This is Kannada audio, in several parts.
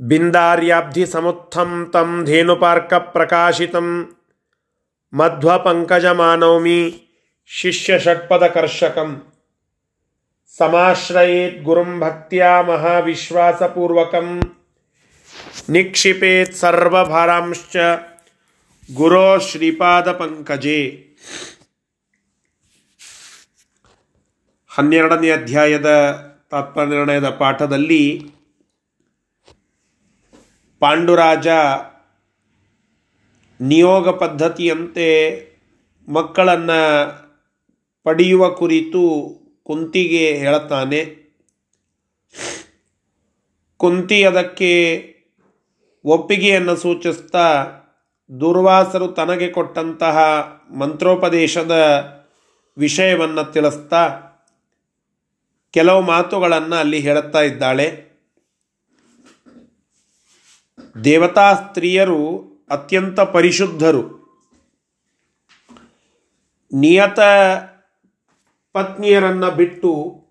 ಬಿಂದಾರ್ಯಾಬ್ಧಿ ಸಮುತ್ಥಂ ತಂ ಧೇನುಪಾರ್ಕ ಪ್ರಕಾಶಿತಂ ಮಧ್ವ ಪಂಕಜ ಮಧ್ವಪಂಕಜಮಾನೌಮಿ ಶಿಷ್ಯ ಷಟ್ಪದಕರ್ಷಕಂ ಸಮಾಶ್ರಯೇತ್ ಗುರುಂ ಭಕ್ತಿಯ ಮಹಾವಿಶ್ವಾಸಪೂರ್ವಕಂ ನಿಕ್ಷಿಪೇತ್ ಸರ್ವಭಾರಾಂಶ್ಚ ಗುರೋ ಶ್ರೀಪಾದ ಪಂಕಜೆ ಹನ್ನೆರಡನೇ ಅಧ್ಯಾಯದ ತಾತ್ಪರ್ಯನಿರ್ಣಯದ ಪಾಠದಲ್ಲಿ ಪಾಂಡುರಾಜ ನಿಯೋಗ ಪದ್ಧತಿಯಂತೆ ಮಕ್ಕಳನ್ನು ಪಡೆಯುವ ಕುರಿತು ಕುಂತಿಗೆ ಹೇಳುತ್ತಾನೆ. ಕುಂತಿ ಅದಕ್ಕೆ ಒಪ್ಪಿಗೆಯನ್ನು ಸೂಚಿಸ್ತಾ ದುರ್ವಾಸರು ತನಗೆ ಕೊಟ್ಟಂತಹ ಮಂತ್ರೋಪದೇಶದ ವಿಷಯವನ್ನು ತಿಳಿಸ್ತಾ, ಕೆಲವು ಮಾತುಗಳನ್ನು ಅಲ್ಲಿ ಹೇಳುತ್ತಾ ಇದ್ದಾಳೆ. ದೇವತಾ ಸ್ತ್ರೀಯರು ಅತ್ಯಂತ ಪರಿಶುದ್ಧರು. ನಿಯತ ಪತ್ನಿಯರನ್ನು ಬಿಟ್ಟು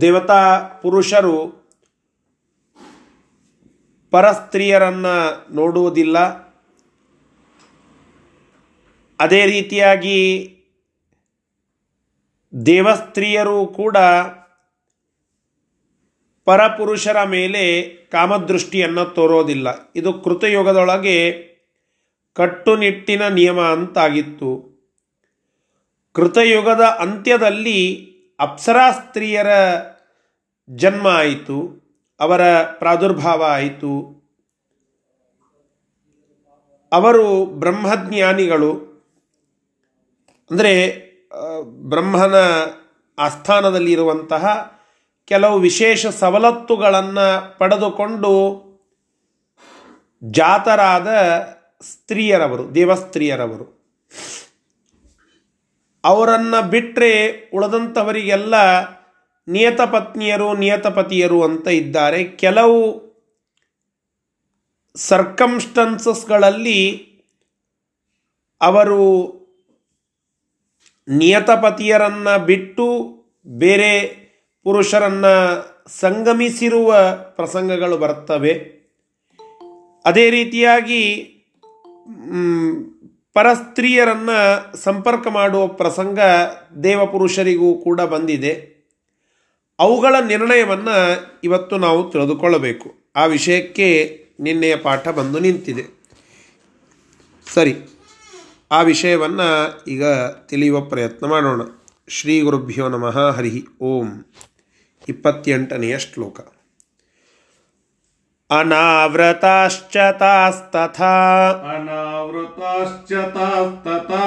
ದೇವತಾ ಪುರುಷರು ಪರಸ್ತ್ರೀಯರನ್ನು ನೋಡುವುದಿಲ್ಲ. ಅದೇ ರೀತಿಯಾಗಿ ದೇವಸ್ತ್ರೀಯರು ಕೂಡ ಪರಪುರುಷರ ಮೇಲೆ ಕಾಮದೃಷ್ಟಿಯನ್ನು ತೋರೋದಿಲ್ಲ. ಇದು ಕೃತಯುಗದೊಳಗೆ ಕಟ್ಟುನಿಟ್ಟಿನ ನಿಯಮ ಅಂತಾಗಿತ್ತು. ಕೃತಯುಗದ ಅಂತ್ಯದಲ್ಲಿ ಅಪ್ಸರಾ ಸ್ತ್ರೀಯರ ಜನ್ಮ ಆಯಿತು. ಅವರ ಪ್ರಾದುರ್ಭಾವ ಆಯಿತು. ಅವರು ಬ್ರಹ್ಮಜ್ಞಾನಿಗಳು. ಅಂದರೆ ಬ್ರಹ್ಮನ ಆಸ್ಥಾನದಲ್ಲಿರುವಂತಹ ಕೆಲವು ವಿಶೇಷ ಸವಲತ್ತುಗಳನ್ನು ಪಡೆದುಕೊಂಡು ಜಾತರಾದ ಸ್ತ್ರೀಯರವರು, ದೇವಸ್ತ್ರೀಯರವರು. ಅವರನ್ನು ಬಿಟ್ಟರೆ ಉಳಿದಂಥವರಿಗೆಲ್ಲ ನಿಯತ ಪತ್ನಿಯರು ನಿಯತಪತಿಯರು ಅಂತ ಇದ್ದಾರೆ. ಕೆಲವು ಸರ್ಕಮ್ಸ್ಟನ್ಸಸ್ಗಳಲ್ಲಿ ಅವರು ನಿಯತಪತಿಯರನ್ನು ಬಿಟ್ಟು ಬೇರೆ ಪುರುಷರನ್ನು ಸಂಗಮಿಸಿರುವ ಪ್ರಸಂಗಗಳು ಬರ್ತವೆ. ಅದೇ ರೀತಿಯಾಗಿ ಪರಸ್ತ್ರೀಯರನ್ನು ಸಂಪರ್ಕ ಮಾಡುವ ಪ್ರಸಂಗ ದೇವಪುರುಷರಿಗೂ ಕೂಡ ಬಂದಿದೆ. ಅವುಗಳ ನಿರ್ಣಯವನ್ನು ಇವತ್ತು ನಾವು ತಿಳಿದುಕೊಳ್ಳಬೇಕು. ಆ ವಿಷಯಕ್ಕೆ ನಿನ್ನೆಯ ಪಾಠ ಬಂದು ನಿಂತಿದೆ. ಸರಿ, ಆ ವಿಷಯವನ್ನು ಈಗ ತಿಳಿಯುವ ಪ್ರಯತ್ನ ಮಾಡೋಣ. ಶ್ರೀ ಗುರುಭ್ಯೋ ನಮಃ ಹರಿ ಓಂ. ಇಪ್ಪತ್ತೆಂಟನೆಯ ಶ್ಲೋಕ ಅನಾವೃತಾಶ್ಚ ತಾಸ್ತಥಾ ಅನಾವೃತಾಶ್ಚ ತಾಸ್ತಥಾ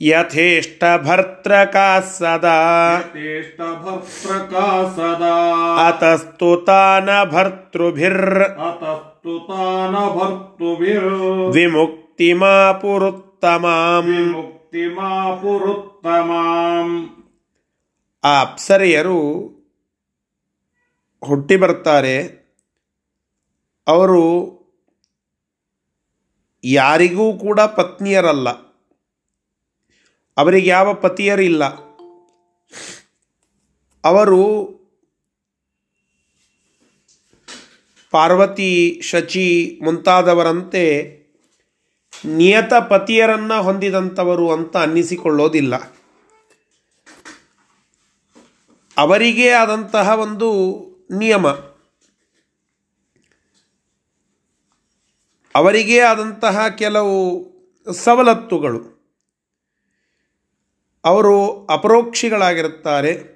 ಯಥೇಷ್ಟ ಭರ್ತೃಕಾ ಸದಾ ಯಥೇಷ್ಟ ಭರ್ತೃಕಾ ಸದಾ ಅತಸ್ತು ತಾನ ಭರ್ತೃಭಿರ್ ಅತಸ್ತು ತಾನ ಭರ್ತೃಭಿರ್ ವಿಮುಕ್ತಿಮಾಪುರುತ್ತಮಾಂ. ವಿಮುಕ್ತಿಮಾಪುರುತ್ತಮಾಂ. ಆ ಅಪ್ಸರೆಯರು ಹುಟ್ಟಿ ಬರ್ತಾರೆ ಅವರು ಯಾರಿಗೂ ಕೂಡ ಪತ್ನಿಯರಲ್ಲ. ಅವರಿಗೆ ಯಾವ ಪತಿಯರಿಲ್ಲ. ಅವರು ಪಾರ್ವತಿ, ಶಚಿ ಮುಂತಾದವರಂತೆ ನಿಯತ ಪತಿಯರನ್ನು ಹೊಂದಿದಂಥವರು ಅಂತ ಅನ್ನಿಸಿಕೊಳ್ಳೋದಿಲ್ಲ. ಅವರಿಗೇ ಆದಂತಹ ಒಂದು ನಿಯಮ. ಅವರಿಗೇ ಆದಂತಹ ಕೆಲವು ಸವಲತ್ತುಗಳು. ಅವರು ಅಪರೋಕ್ಷಿಗಳಾಗಿರುತ್ತಾರೆ.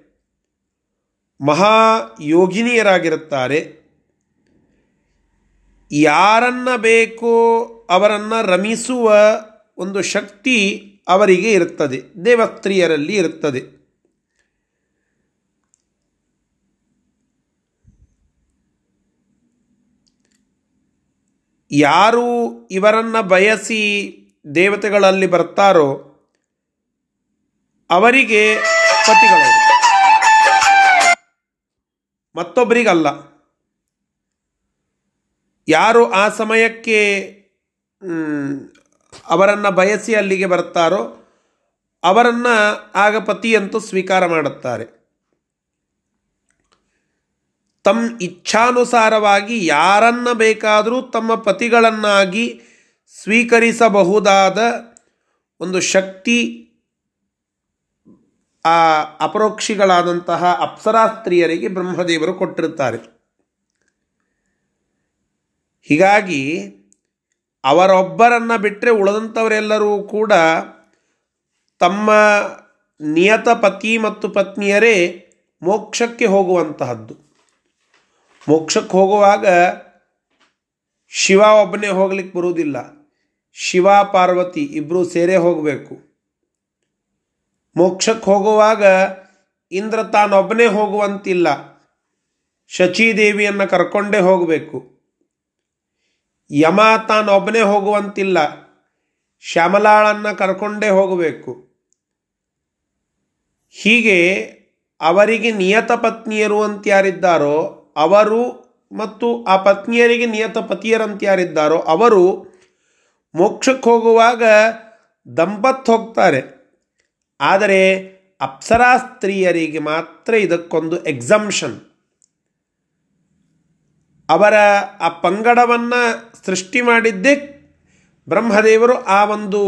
ಮಹಾಯೋಗಿನಿಯರಾಗಿರುತ್ತಾರೆ. ಯಾರನ್ನ ಬೇಕೋ ಅವರನ್ನು ರಮಿಸುವ ಒಂದು ಶಕ್ತಿ ಅವರಿಗೆ ಇರುತ್ತದೆ. ದೇವಸ್ತ್ರೀಯರಲ್ಲಿ ಇರುತ್ತದೆ. ಯಾರು ಇವರನ್ನು ಬಯಸಿ ದೇವತೆಗಳಲ್ಲಿ ಬರ್ತಾರೋ ಅವರಿಗೆ ಪತಿಗಳು ಮತ್ತೊಬ್ಬರಿಗಲ್ಲ. ಯಾರು ಆ ಸಮಯಕ್ಕೆ ಅವರನ್ನು ಬಯಸಿ ಅಲ್ಲಿಗೆ ಬರ್ತಾರೋ ಅವರನ್ನು ಆಗ ಪತಿಯಂತೂ ಸ್ವೀಕಾರ ಮಾಡುತ್ತಾರೆ. ತಮ್ಮ ಇಚ್ಛಾನುಸಾರವಾಗಿ ಯಾರನ್ನ ಬೇಕಾದರೂ ತಮ್ಮ ಪತಿಗಳನ್ನಾಗಿ ಸ್ವೀಕರಿಸಬಹುದಾದ ಒಂದು ಶಕ್ತಿ, ಆ ಅಪರೋಕ್ಷಿಗಳಾದಂತಹ ಅಪ್ಸರಾಸ್ತ್ರೀಯರಿಗೆ ಬ್ರಹ್ಮದೇವರು ಕೊಟ್ಟಿರುತ್ತಾರೆ. ಹೀಗಾಗಿ ಅವರೊಬ್ಬರನ್ನು ಬಿಟ್ಟರೆ ಉಳಿದಂಥವರೆಲ್ಲರೂ ಕೂಡ ತಮ್ಮ ನಿಯತ ಪತಿ ಮತ್ತು ಪತ್ನಿಯರೇ ಮೋಕ್ಷಕ್ಕೆ ಹೋಗುವಂತಹದ್ದು. ಮೋಕ್ಷಕ್ಕೆ ಹೋಗುವಾಗ ಶಿವ ಒಬ್ಬನೇ ಹೋಗ್ಲಿಕ್ಕೆ ಬರುವುದಿಲ್ಲ. ಶಿವ, ಪಾರ್ವತಿ ಇಬ್ಬರು ಸೇರೇ ಹೋಗಬೇಕು. ಮೋಕ್ಷಕ್ಕೆ ಹೋಗುವಾಗ ಇಂದ್ರ ತಾನೊಬ್ಬನೇ ಹೋಗುವಂತಿಲ್ಲ. ಶಚೀದೇವಿಯನ್ನು ಕರ್ಕೊಂಡೇ ಹೋಗಬೇಕು. ಯಮ ತಾನೊಬ್ಬನೇ ಹೋಗುವಂತಿಲ್ಲ. ಶ್ಯಾಮಲಾಳನ್ನು ಕರ್ಕೊಂಡೇ ಹೋಗಬೇಕು. ಹೀಗೆ ಅವರಿಗೆ ನಿಯತ ಪತ್ನಿಯರು ಅಂತ ಯಾರಿದ್ದಾರೋ ಅವರು ಮತ್ತು ಆ ಪತ್ನಿಯರಿಗೆ ನಿಯತ ಪತಿಯರಂತ ಯಾರಿದ್ದಾರೋ ಅವರು ಮೋಕ್ಷಕ್ಕೆ ಹೋಗುವಾಗ ದಂಪತ್ ಹೋಗ್ತಾರೆ. ಆದರೆ ಅಪ್ಸರಾ ಸ್ತ್ರೀಯರಿಗೆ ಮಾತ್ರ ಇದಕ್ಕೊಂದು ಎಕ್ಸಂಷನ್ ಅವರ ಆ ಪಂಗಡವನ್ನು ಸೃಷ್ಟಿ ಮಾಡಿದ್ದೇ ಬ್ರಹ್ಮದೇವರು ಆ ಒಂದು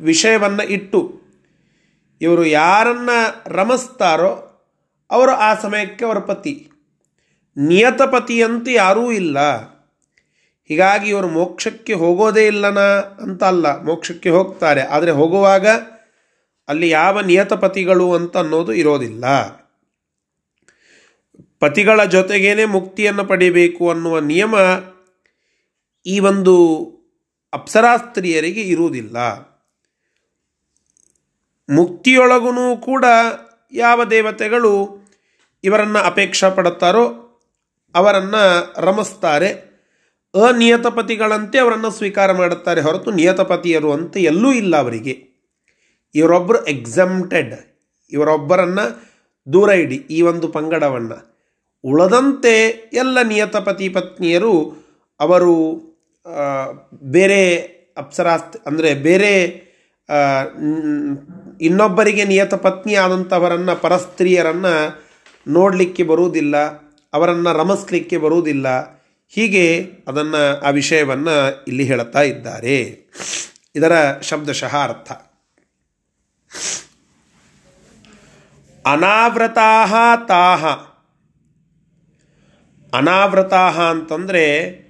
ವಿಷಯವನ್ನು ಇಟ್ಟು, ಇವರು ಯಾರನ್ನು ರಮಿಸ್ತಾರೋ ಅವರು ಆ ಸಮಯಕ್ಕೆ ಅವರ ಪತಿ. ನಿಯತ ಪತಿಯಂತೆ ಯಾರೂ ಇಲ್ಲ. ಹೀಗಾಗಿ ಇವರು ಮೋಕ್ಷಕ್ಕೆ ಹೋಗೋದೇ ಇಲ್ಲನ ಅಂತ ಅಲ್ಲ. ಮೋಕ್ಷಕ್ಕೆ ಹೋಗ್ತಾರೆ. ಆದರೆ ಹೋಗುವಾಗ ಅಲ್ಲಿ ಯಾವ ನಿಯತಪತಿಗಳು ಅಂತ ಅನ್ನೋದು ಇರೋದಿಲ್ಲ. ಪತಿಗಳ ಜೊತೆಗೇನೆ ಮುಕ್ತಿಯನ್ನು ಪಡಿಬೇಕು ಅನ್ನುವ ನಿಯಮ ಈ ಒಂದು ಅಪ್ಸರಾಸ್ತ್ರೀಯರಿಗೆ ಇರುವುದಿಲ್ಲ. ಮುಕ್ತಿಯೊಳಗೂ ಕೂಡ ಯಾವ ದೇವತೆಗಳು ಇವರನ್ನು ಅಪೇಕ್ಷೆ ಪಡುತ್ತಾರೋ ಅವರನ್ನು ರಮಿಸ್ತಾರೆ. ಅನಿಯತಪತಿಗಳಂತೆ ಅವರನ್ನು ಸ್ವೀಕಾರ ಮಾಡುತ್ತಾರೆ ಹೊರತು ನಿಯತಪತಿಯರು ಅಂತ ಎಲ್ಲೂ ಇಲ್ಲ ಅವರಿಗೆ. ಇವರೊಬ್ಬರು ಎಕ್ಸಮ್ಟೆಡ್ ಇವರೊಬ್ಬರನ್ನು ದೂರ ಇಡಿ ಈ ಒಂದು ಪಂಗಡವನ್ನು. ಉಳದಂತೆ ಎಲ್ಲ ನಿಯತಪತಿ ಪತ್ನಿಯರು ಅವರು ಬೇರೆ ಅಪ್ಸರಾಸ್ತ್ ಅಂದರೆ ಬೇರೆ ಇನ್ನೊಬ್ಬರಿಗೆ ನಿಯತ ಪತ್ನಿ ಆದಂಥವರನ್ನು ಪರಸ್ತ್ರೀಯರನ್ನು ನೋಡಲಿಕ್ಕೆ ಬರುವುದಿಲ್ಲ. ಅವರನ್ನು ರಮಸ್ಲಿಕ್ಕೆ ಬರುವುದಿಲ್ಲ. ಹೀಗೆ ಅದನ್ನು ಆ ವಿಷಯವನ್ನು ಇಲ್ಲಿ ಹೇಳುತ್ತಾ ಇದ್ದಾರೆ. ಇದರ ಶಬ್ದಶಃ ಅರ್ಥ. ಅನಾವೃತಾಹ ತಾಹ. ಅನಾವೃತಾ ಅಂತಂದರೆ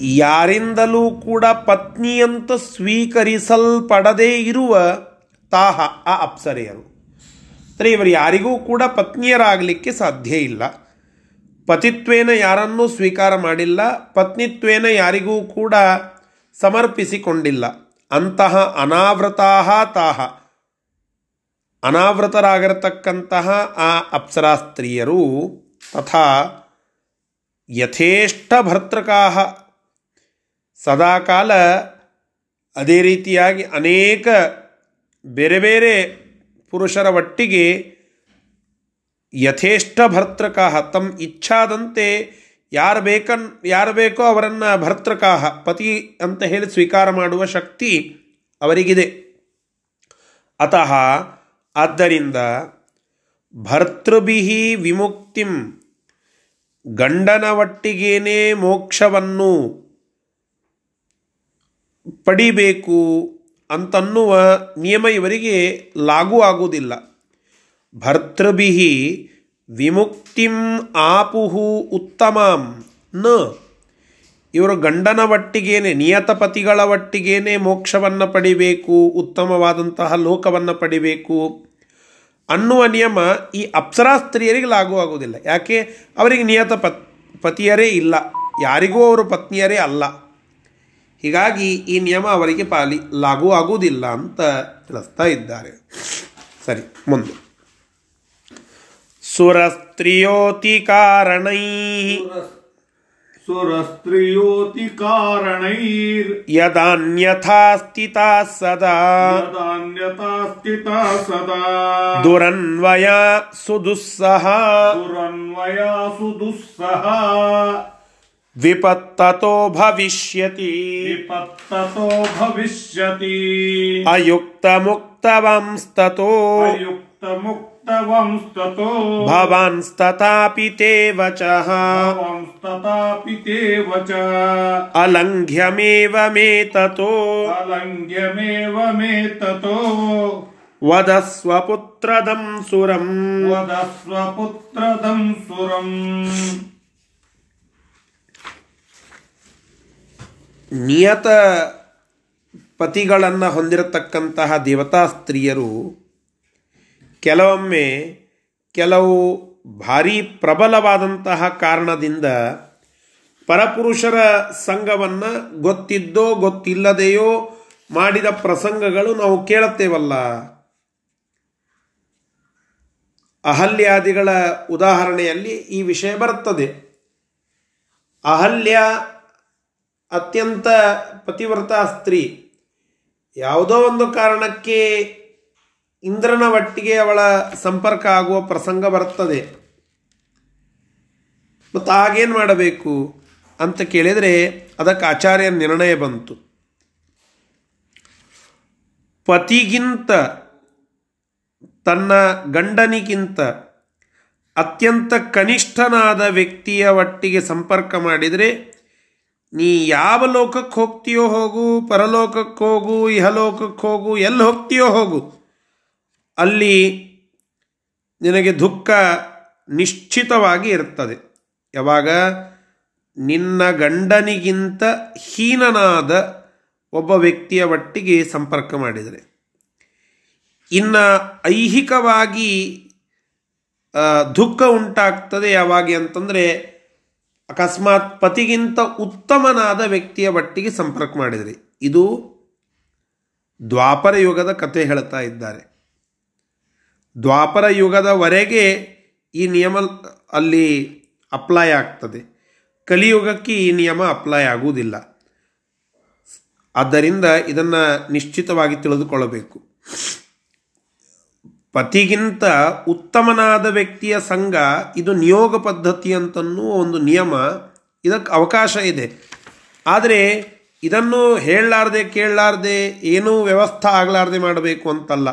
ಯಾರಿಂದಲೂ ಕೂಡ ಪತ್ನಿಯಂತ ಸ್ವೀಕರಿಸಲ್ಪಡದೇ ಇರುವ ತಾಹ ಆ ಅಪ್ಸರೆಯರು. ಅಂದರೆ ಇವರು ಯಾರಿಗೂ ಕೂಡ ಪತ್ನಿಯರಾಗಲಿಕ್ಕೆ ಸಾಧ್ಯ ಇಲ್ಲ. ಪತಿತ್ವೇನ ಯಾರನ್ನೂ ಸ್ವೀಕಾರ ಮಾಡಿಲ್ಲ. ಪತ್ನಿತ್ವೇನ ಯಾರಿಗೂ ಕೂಡ ಸಮರ್ಪಿಸಿಕೊಂಡಿಲ್ಲ. ಅಂತಹ ಅನಾವೃತಾ ತಾಹ. ಅನಾವೃತರಾಗಿರತಕ್ಕಂತಹ ಆ ಅಪ್ಸರಾ ಸ್ತ್ರೀಯರು ತಥಾ ಯಥೇಷ್ಟ ಭರ್ತೃಕಾಹ. ಸದಾಕಾಲ ಅದೇ ರೀತಿಯಾಗಿ ಅನೇಕ ಬೇರೆ ಬೇರೆ ಪುರುಷರ ಒಟ್ಟಿಗೆ ಯಥೇಷ್ಟ ಭರ್ತೃಕಾಹ ತಮ್ಮ ಇಚ್ಛಾದಂತೆ ಯಾರು ಬೇಕನ್, ಯಾರು ಬೇಕೋ ಅವರನ್ನು ಭರ್ತೃಕಾಹ, ಪತಿ ಅಂತ ಹೇಳಿ ಸ್ವೀಕಾರ ಮಾಡುವ ಶಕ್ತಿ ಅವರಿಗಿದೆ. ಅತಃ ಆದ್ದರಿಂದ ಭರ್ತೃಭಿ ವಿಮುಕ್ತಿಂ ಗಂಡನ ಒಟ್ಟಿಗೇನೇ ಮೋಕ್ಷವನ್ನು ಪಡಿಬೇಕು. ಅಂತನ್ನುವ ನಿಯಮ ಇವರಿಗೆ ಲಾಗೂ ಆಗುವುದಿಲ್ಲ. ಭರ್ತೃಭಿ ವಿಮುಕ್ತಿಂ ಆಪುಹು ಉತ್ತಮಂ ನ. ಇವರು ಗಂಡನ ಒಟ್ಟಿಗೇನೆ ನಿಯತಪತಿಗಳ ಒಟ್ಟಿಗೇನೆ ಮೋಕ್ಷವನ್ನು ಪಡಿಬೇಕು, ಉತ್ತಮವಾದಂತಹ ಲೋಕವನ್ನು ಪಡಿಬೇಕು ಅನ್ನುವ ನಿಯಮ ಈ ಅಪ್ಸರಾ ಸ್ತ್ರೀಯರಿಗೆ ಲಾಗೂ ಆಗುವುದಿಲ್ಲ. ಯಾಕೆ? ಅವರಿಗೆ ನಿಯತ ಪತ್, ಪತಿಯರೇ ಇಲ್ಲ. ಯಾರಿಗೂ ಅವರು ಪತ್ನಿಯರೇ ಅಲ್ಲ. ಹೀಗಾಗಿ ಈ ನಿಯಮ ಅವರಿಗೆ ಪಾಲಿ ಲಾಗೂ ಆಗುವುದಿಲ್ಲ ಅಂತ ತಿಳಿಸ್ತಾ ಇದ್ದಾರೆ. ಸರಿ ಮುಂದೆ. ಸುರಸ್ತ್ರಿಯೋತಿ ಕಾರಣೈ. ಸುರಸ್ತ್ರಿಯೋತಿ ಕಾರಣೈರ್. ಯದಾನ್ಯಥಾ ಸ್ಥಿತಾ ಸದಾ. ಯದಾನ್ಯಥಾ ಸ್ಥಿತಾ ಸದಾ. ದುರನ್ವಯ ಸುದುಸ್ಸಹ. ದುರನ್ವಯ ಸುದುಸ್ಸಹ. विपत्ततो भविष्यति। विपत्ततो भविष्यति। अयुक्तमुक्तवंस्ततो। अयुक्तमुक्तवंस्ततो। भवांस्तथापि ते वचः। भवांस्तथापि ते वच। अलङ्घ्यमेव मे ततो। अलङ्घ्यमेव मे ततो। वदस्वपुत्रदं सुरम् वदस्वपुत्रदं सुरम् ನಿಯತ ಪತಿಗಳನ್ನು ಹೊಂದಿರತಕ್ಕಂತಹ ದೇವತಾ ಸ್ತ್ರೀಯರು ಕೆಲವೊಮ್ಮೆ ಕೆಲವು ಭಾರಿ ಪ್ರಬಲವಾದಂತಹ ಕಾರಣದಿಂದ ಪರಪುರುಷರ ಸಂಘವನ್ನು ಗೊತ್ತಿದ್ದೋ ಗೊತ್ತಿಲ್ಲದೆಯೋ ಮಾಡಿದ ಪ್ರಸಂಗಗಳು ನಾವು ಕೇಳುತ್ತೇವಲ್ಲ. ಅಹಲ್ಯಾದಿಗಳ ಉದಾಹರಣೆಯಲ್ಲಿ ಈ ವಿಷಯ ಬರುತ್ತದೆ. ಅಹಲ್ಯ ಅತ್ಯಂತ ಪತಿವ್ರತ ಸ್ತ್ರೀ. ಯಾವುದೋ ಒಂದು ಕಾರಣಕ್ಕೆ ಇಂದ್ರನ ಒಟ್ಟಿಗೆ ಅವಳ ಸಂಪರ್ಕ ಆಗುವ ಪ್ರಸಂಗ ಬರುತ್ತದೆ. ಮತ್ತು ಆಗೇನು ಮಾಡಬೇಕು ಅಂತ ಕೇಳಿದರೆ ಅದಕ್ಕೆ ಆಚಾರ್ಯ ನಿರ್ಣಯ ಬಂತು. ಪತಿಗಿಂತ ತನ್ನ ಗಂಡನಿಗಿಂತ ಅತ್ಯಂತ ಕನಿಷ್ಠನಾದ ವ್ಯಕ್ತಿಯ ಒಟ್ಟಿಗೆ ಸಂಪರ್ಕ ಮಾಡಿದರೆ ನೀ ಯಾವ ಲೋಕಕ್ಕೆ ಹೋಗ್ತೀಯೋ ಹೋಗು ಪರಲೋಕಕ್ಕೆ ಹೋಗು ಇಹಲೋಕಕ್ಕೆ ಹೋಗು, ಎಲ್ಲಿ ಹೋಗ್ತೀಯೋ ಹೋಗು. ಅಲ್ಲಿ ನಿನಗೆ ದುಃಖ ನಿಶ್ಚಿತವಾಗಿ ಇರ್ತದೆ. ಯಾವಾಗ? ನಿನ್ನ ಗಂಡನಿಗಿಂತ ಹೀನನಾದ ಒಬ್ಬ ವ್ಯಕ್ತಿಯ ಒಟ್ಟಿಗೆ ಸಂಪರ್ಕ ಮಾಡಿದರೆ. ಇನ್ನು ಐಹಿಕವಾಗಿ ದುಃಖ ಉಂಟಾಗ್ತದೆ ಯಾವಾಗ ಅಂತಂದರೆ ಅಕಸ್ಮಾತ್ ಪತಿಗಿಂತ ಉತ್ತಮನಾದ ವ್ಯಕ್ತಿಯ ಒಟ್ಟಿಗೆ ಸಂಪರ್ಕ ಮಾಡಿದ್ರಿ. ಇದು ದ್ವಾಪರ ಯುಗದ ಕಥೆ ಹೇಳ್ತಾ ಇದ್ದಾರೆ. ದ್ವಾಪರ ಯುಗದವರೆಗೆ ಈ ನಿಯಮ ಅಲ್ಲಿ ಅಪ್ಲೈ ಆಗ್ತದೆ. ಕಲಿಯುಗಕ್ಕೆ ಈ ನಿಯಮ ಅಪ್ಲೈ ಆಗುವುದಿಲ್ಲ. ಆದ್ದರಿಂದ ಇದನ್ನು ನಿಶ್ಚಿತವಾಗಿ ತಿಳಿದುಕೊಳ್ಳಬೇಕು. ಪತಿಗಿಂತ ಉತ್ತಮನಾದ ವ್ಯಕ್ತಿಯ ಸಂಘ, ಇದು ನಿಯೋಗ ಪದ್ಧತಿ ಅಂತನ್ನೂ ಒಂದು ನಿಯಮ ಇದಕ್ಕೆ ಅವಕಾಶ ಇದೆ. ಆದರೆ ಇದನ್ನು ಹೇಳಲಾರ್ದೆ ಕೇಳಲಾರ್ದೆ ಏನೂ ವ್ಯವಸ್ಥೆ ಆಗಲಾರ್ದೆ ಮಾಡಬೇಕು ಅಂತಲ್ಲ.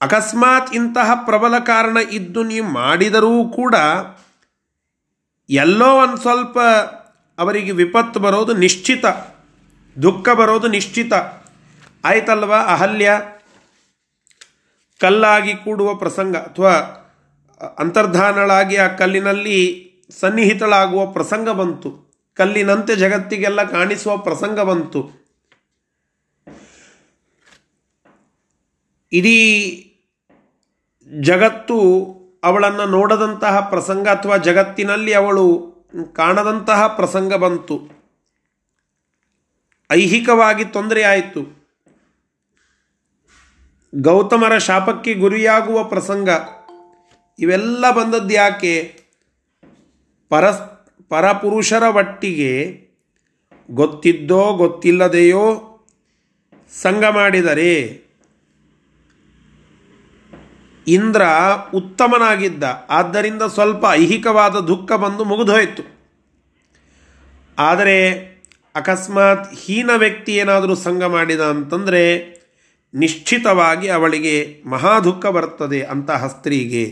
ಅಕಸ್ಮಾತ್ ಇಂತಹ ಪ್ರಬಲ ಕಾರಣ ಇದ್ದು ನೀವು ಮಾಡಿದರೂ ಕೂಡ ಎಲ್ಲೋ ಒಂದು ಸ್ವಲ್ಪ ಅವರಿಗೆ ವಿಪತ್ತು ಬರೋದು ನಿಶ್ಚಿತ, ದುಃಖ ಬರೋದು ನಿಶ್ಚಿತ. ಆಯ್ತಲ್ವಾ ಅಹಲ್ಯ? ಕಲ್ಲಾಗಿ ಕೂಡುವ ಪ್ರಸಂಗ ಅಥವಾ ಅಂತರ್ಧಾನಳಾಗಿ ಆ ಕಲ್ಲಿನಲ್ಲಿ ಸನ್ನಿಹಿತಳಾಗುವ ಪ್ರಸಂಗ ಬಂತು. ಕಲ್ಲಿನಂತೆ ಜಗತ್ತಿಗೆಲ್ಲ ಕಾಣಿಸುವ ಪ್ರಸಂಗ ಬಂತು. ಇಡೀ ಜಗತ್ತು ಅವಳನ್ನು ನೋಡದಂತಹ ಪ್ರಸಂಗ ಅಥವಾ ಜಗತ್ತಿನಲ್ಲಿ ಅವಳು ಕಾಣದಂತಹ ಪ್ರಸಂಗ ಬಂತು. ಐಹಿಕವಾಗಿ ತೊಂದರೆ ಆಯಿತು. ಗೌತಮರ ಶಾಪಕ್ಕೆ ಗುರಿಯಾಗುವ ಪ್ರಸಂಗ. ಇವೆಲ್ಲ ಬಂದದ್ದು ಯಾಕೆ? ಪರಸ್, ಪರಪುರುಷರ ಒಟ್ಟಿಗೆ ಗೊತ್ತಿದ್ದೋ ಗೊತ್ತಿಲ್ಲದೆಯೋ ಸಂಗ ಮಾಡಿದರೆ ಇಂದ್ರ ಉತ್ತಮನಾಗಿದ್ದ. ಆದ್ದರಿಂದ ಸ್ವಲ್ಪ ಐಹಿಕವಾದ ದುಃಖ ಬಂದು ಮುಗಿದೋಯಿತು. ಆದರೆ ಅಕಸ್ಮಾತ್ ಹೀನ ವ್ಯಕ್ತಿ ಏನಾದರೂ ಸಂಘ ಮಾಡಿದ ಅಂತಂದರೆ ನಿಶ್ಚಿತವಾಗಿ ಅವಳಿಗೆ ಮಹಾ ದುಃಖ ಬರ್ತದೆ ಅಂತಹ ಸ್ತ್ರೀಗೆ.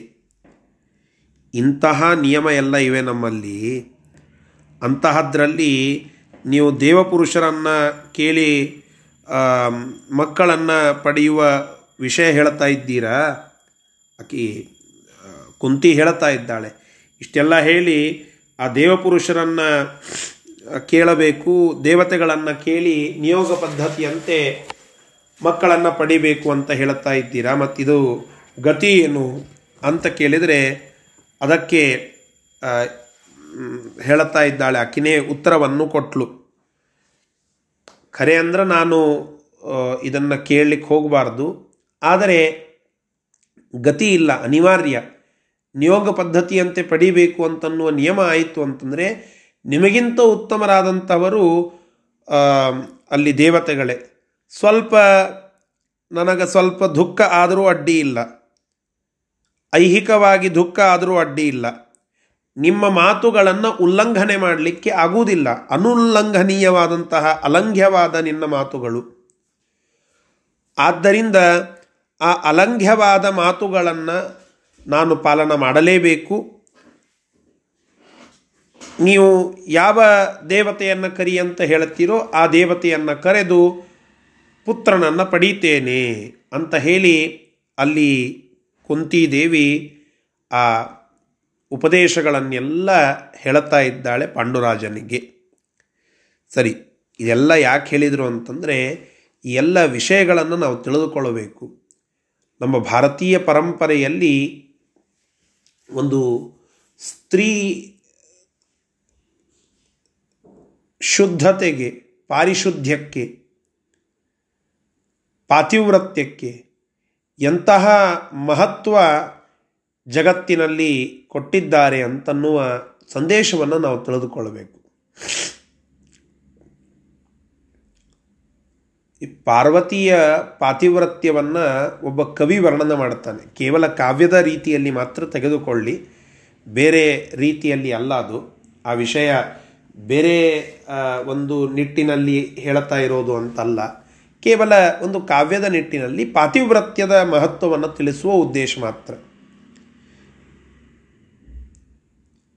ಇಂತಹ ನಿಯಮ ಎಲ್ಲ ಇವೆ ನಮ್ಮಲ್ಲಿ. ಅಂತಹದ್ರಲ್ಲಿ ನೀವು ದೇವಪುರುಷರನ್ನು ಕೇಳಿ ಮಕ್ಕಳನ್ನು ಪಡೆಯುವ ವಿಷಯ ಹೇಳ್ತಾ ಇದ್ದೀರಾ? ಆಕಿ ಕುಂತಿ ಹೇಳ್ತಾ ಇದ್ದಾಳೆ. ಇಷ್ಟೆಲ್ಲ ಹೇಳಿ ಆ ದೇವಪುರುಷರನ್ನು ಕೇಳಬೇಕು, ದೇವತೆಗಳನ್ನು ಕೇಳಿ ನಿಯೋಗ ಪದ್ಧತಿಯಂತೆ ಮಕ್ಕಳನ್ನು ಪಡಿಬೇಕು ಅಂತ ಹೇಳುತ್ತಾ ಇದ್ದೀರಾ? ಮತ್ತಿದು ಗತಿ ಏನು ಅಂತ ಕೇಳಿದರೆ ಅದಕ್ಕೆ ಹೇಳುತ್ತಾ ಇದ್ದಾಳೆ ಆಕಿನೇ ಉತ್ತರವನ್ನು ಕೊಟ್ಲು. ಖರೆ ಅಂದ್ರೆ ನಾನು ಇದನ್ನು ಕೇಳಲಿಕ್ಕೆ ಹೋಗಬಾರ್ದು. ಆದರೆ ಗತಿ ಇಲ್ಲ, ಅನಿವಾರ್ಯ. ನಿಯೋಗ ಪದ್ಧತಿಯಂತೆ ಪಡಿಬೇಕು ಅಂತನ್ನುವ ನಿಯಮ ಆಯಿತು ಅಂತಂದರೆ ನಿಮಗಿಂತ ಉತ್ತಮರಾದಂಥವರು ಅಲ್ಲಿ ದೇವತೆಗಳೇ. ಸ್ವಲ್ಪ ನನಗೆ ಸ್ವಲ್ಪ ದುಃಖ ಆದರೂ ಅಡ್ಡಿ ಇಲ್ಲ. ಐಹಿಕವಾಗಿ ದುಃಖ ಆದರೂ ಅಡ್ಡಿ ಇಲ್ಲ. ನಿಮ್ಮ ಮಾತುಗಳನ್ನು ಉಲ್ಲಂಘನೆ ಮಾಡಲಿಕ್ಕೆ ಆಗುವುದಿಲ್ಲ. ಅನುಲ್ಲಂಘನೀಯವಾದಂತಹ ಅಲಂಘ್ಯವಾದ ನಿನ್ನ ಮಾತುಗಳು. ಆದ್ದರಿಂದ ಆ ಅಲಂಘ್ಯವಾದ ಮಾತುಗಳನ್ನು ನಾನು ಪಾಲನ ಮಾಡಲೇಬೇಕು. ನೀವು ಯಾವ ದೇವತೆಯನ್ನು ಕರಿ ಅಂತ ಹೇಳುತ್ತೀರೋ ಆ ದೇವತೆಯನ್ನು ಕರೆದು ಪುತ್ರನನ್ನು ಪಡೀತೇನೆ ಅಂತ ಹೇಳಿ ಅಲ್ಲಿ ಕುಂತಿದೇವಿ ಆ ಉಪದೇಶಗಳನ್ನೆಲ್ಲ ಹೇಳುತ್ತಾ ಇದ್ದಾಳೆ ಪಾಂಡುರಾಜನಿಗೆ. ಸರಿ, ಇದೆಲ್ಲ ಯಾಕೆ ಹೇಳಿದರು ಅಂತಂದರೆ ಎಲ್ಲ ವಿಷಯಗಳನ್ನು ನಾವು ತಿಳಿದುಕೊಳ್ಳಬೇಕು. ನಮ್ಮ ಭಾರತೀಯ ಪರಂಪರೆಯಲ್ಲಿ ಒಂದು ಸ್ತ್ರೀ ಶುದ್ಧತೆಗೆ, ಪಾರಿಶುದ್ಧ್ಯಕ್ಕೆ ಪಾತಿವ್ರತ್ಯಕ್ಕೆ ಎಂತಹ ಮಹತ್ವ ಜಗತ್ತಿನಲ್ಲಿ ಕೊಟ್ಟಿದ್ದಾರೆ ಅಂತನ್ನುವ ಸಂದೇಶವನ್ನು ನಾವು ತಿಳಿದುಕೊಳ್ಳಬೇಕು. ಈ ಪಾರ್ವತಿಯ ಪಾತಿವ್ರತ್ಯವನ್ನು ಒಬ್ಬ ಕವಿ ವರ್ಣನೆ ಮಾಡುತ್ತಾನೆ. ಕೇವಲ ಕಾವ್ಯದ ರೀತಿಯಲ್ಲಿ ಮಾತ್ರ ತೆಗೆದುಕೊಳ್ಳಿ. ಬೇರೆ ರೀತಿಯಲ್ಲಿ ಅಲ್ಲ ಅದು. ಆ ವಿಷಯ ಬೇರೆ ಒಂದು ನಿಟ್ಟಿನಲ್ಲಿ ಹೇಳ್ತಾ ಇರೋದು ಅಂತಲ್ಲ. ಕೇವಲ ಒಂದು ಕಾವ್ಯದ ನಿಟ್ಟಿನಲ್ಲಿ ಪಾತಿವ್ರತ್ಯದ ಮಹತ್ವವನ್ನು ತಿಳಿಸುವ ಉದ್ದೇಶ ಮಾತ್ರ.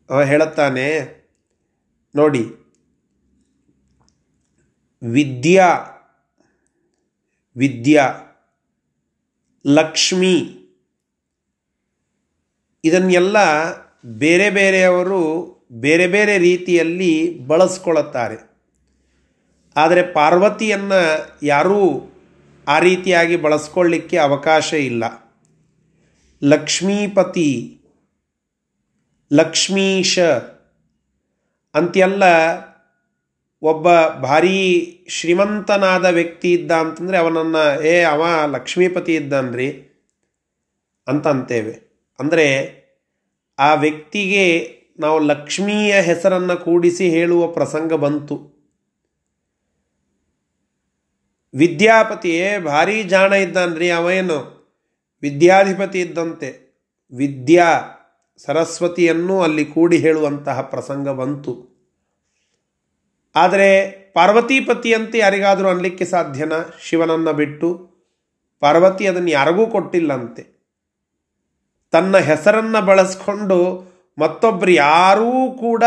ಅವ ಹೇಳುತ್ತಾನೆ, ನೋಡಿ, ವಿದ್ಯಾ ವಿದ್ಯಾ, ಲಕ್ಷ್ಮಿ, ಇದನ್ನೆಲ್ಲ ಬೇರೆ ಬೇರೆಯವರು ಬೇರೆ ಬೇರೆ ರೀತಿಯಲ್ಲಿ ಬಳಸ್ಕೊಳ್ಳುತ್ತಾರೆ ಆದರೆ ಪಾರ್ವತಿಯನ್ನು ಯಾರೂ ಆ ರೀತಿಯಾಗಿ ಬಳಸ್ಕೊಳ್ಳಿಕ್ಕೆ ಅವಕಾಶ ಇಲ್ಲ. ಲಕ್ಷ್ಮೀಪತಿ, ಲಕ್ಷ್ಮೀಶ ಅಂತೆಲ್ಲ ಒಬ್ಬ ಭಾರೀ ಶ್ರೀಮಂತನಾದ ವ್ಯಕ್ತಿ ಇದ್ದ ಅಂತಂದರೆ ಅವನನ್ನು, ಏ ಅವ ಲಕ್ಷ್ಮೀಪತಿ ಇದ್ದಾನ್ರಿ ಅಂತಂತೇವೆ. ಅಂದರೆ ಆ ವ್ಯಕ್ತಿಗೆ ನಾವು ಲಕ್ಷ್ಮಿಯ ಹೆಸರನ್ನು ಕೂಡಿಸಿ ಹೇಳುವ ಪ್ರಸಂಗ ಬಂತು. ವಿದ್ಯಾಪತಿಯೇ ಭಾರೀ ಜಾಣ ಇದ್ದಾನ್ರಿ ಅವೇನು ವಿದ್ಯಾಧಿಪತಿ ಇದ್ದಂತೆ. ವಿದ್ಯಾ ಸರಸ್ವತಿಯನ್ನು ಅಲ್ಲಿ ಕೂಡಿ ಹೇಳುವಂತಹ ಪ್ರಸಂಗ ಬಂತು. ಆದರೆ ಪಾರ್ವತಿಪತಿಯಂತೆ ಯಾರಿಗಾದರೂ ಅನ್ಲಿಕ್ಕೆ ಸಾಧ್ಯನ? ಶಿವನನ್ನು ಬಿಟ್ಟು ಪಾರ್ವತಿ ಅದನ್ನು ಯಾರಿಗೂ ಕೊಟ್ಟಿಲ್ಲಂತೆ. ತನ್ನ ಹೆಸರನ್ನು ಬಳಸ್ಕೊಂಡು ಮತ್ತೊಬ್ಬರು ಯಾರೂ ಕೂಡ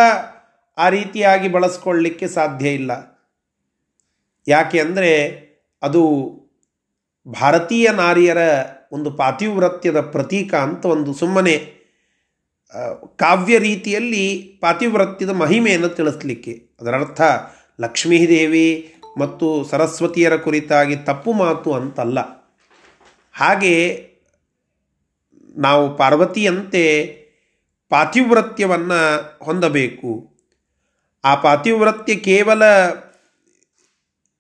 ಆ ರೀತಿಯಾಗಿ ಬಳಸ್ಕೊಳ್ಳಿಕ್ಕೆ ಸಾಧ್ಯ ಇಲ್ಲ. ಯಾಕೆ ಅಂದರೆ ಅದು ಭಾರತೀಯ ನಾರಿಯರ ಒಂದು ಪಾತಿವ್ರತ್ಯದ ಪ್ರತೀಕ ಅಂತ ಒಂದು ಸುಮ್ಮನೆ ಕಾವ್ಯ ರೀತಿಯಲ್ಲಿ ಪಾತಿವ್ರತ್ಯದ ಮಹಿಮೆಯನ್ನು ತಿಳಿಸ್ಲಿಕ್ಕೆ. ಅದರರ್ಥ, ಲಕ್ಷ್ಮೀದೇವಿ ಮತ್ತು ಸರಸ್ವತಿಯರ ಕುರಿತಾಗಿ ತಪ್ಪು ಮಾತು ಅಂತಲ್ಲ. ಹಾಗೆ ನಾವು ಪಾರ್ವತಿಯಂತೆ ಪಾತಿವ್ರತ್ಯವನ್ನು ಹೊಂದಬೇಕು. ಆ ಪಾತಿವ್ರತ್ಯ ಕೇವಲ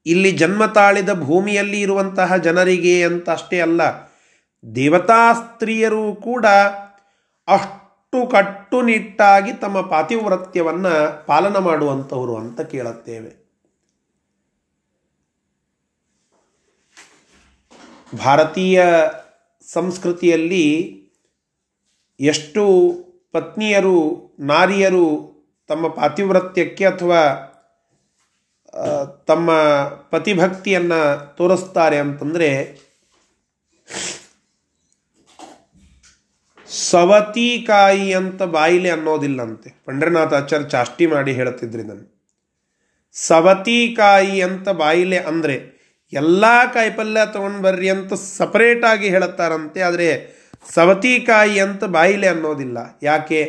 ಇಲ್ಲಿ ಜನ್ಮ ತಾಳಿದ ಭೂಮಿಯಲ್ಲಿ ಇರುವಂತಹ ಜನರಿಗೆ ಅಂತ ಅಷ್ಟೇ ಅಲ್ಲ, ದೇವತಾ ಸ್ತ್ರೀಯರು ಕೂಡ ಅಷ್ಟು ಕಟ್ಟುನಿಟ್ಟಾಗಿ ತಮ್ಮ ಪಾತಿವ್ರತ್ಯವನ್ನು ಪಾಲನ ಮಾಡುವಂಥವರು ಅಂತ ಕೇಳುತ್ತೇವೆ. ಭಾರತೀಯ ಸಂಸ್ಕೃತಿಯಲ್ಲಿ ಎಷ್ಟು ಪತ್ನಿಯರು, ನಾರಿಯರು ತಮ್ಮ ಪಾತಿವ್ರತ್ಯಕ್ಕೆ ಅಥವಾ ತಮ್ಮ ಪತಿಭಕ್ತಿಯನ್ನು ತೋರಿಸ್ತಾರೆ ಅಂತಂದರೆ ಸವತಿಕಾಯಿ ಅಂತ ಬಾಯಿಲೆ ಅನ್ನೋದಿಲ್ಲಂತೆ. ಪಂಡ್ರನಾಥ ಆಚಾರ್ಯ ಚಾಷ್ಟಿ ಮಾಡಿ ಹೇಳುತ್ತಿದ್ರಿ ನಾನು ಸವತಿಕಾಯಿ ಅಂತ ಬಾಯಿಲೆ ಅಂದರೆ, ಎಲ್ಲ ಕಾಯಿಪಲ್ಯ ತೊಗೊಂಡು ಬರ್ರಿ ಅಂತ ಸಪರೇಟಾಗಿ ಹೇಳುತ್ತಾರಂತೆ, ಆದರೆ ಸವತಿಕಾಯಿ ಅಂತ ಬಾಯಿಲೆ ಅನ್ನೋದಿಲ್ಲ. ಯಾಕೆ?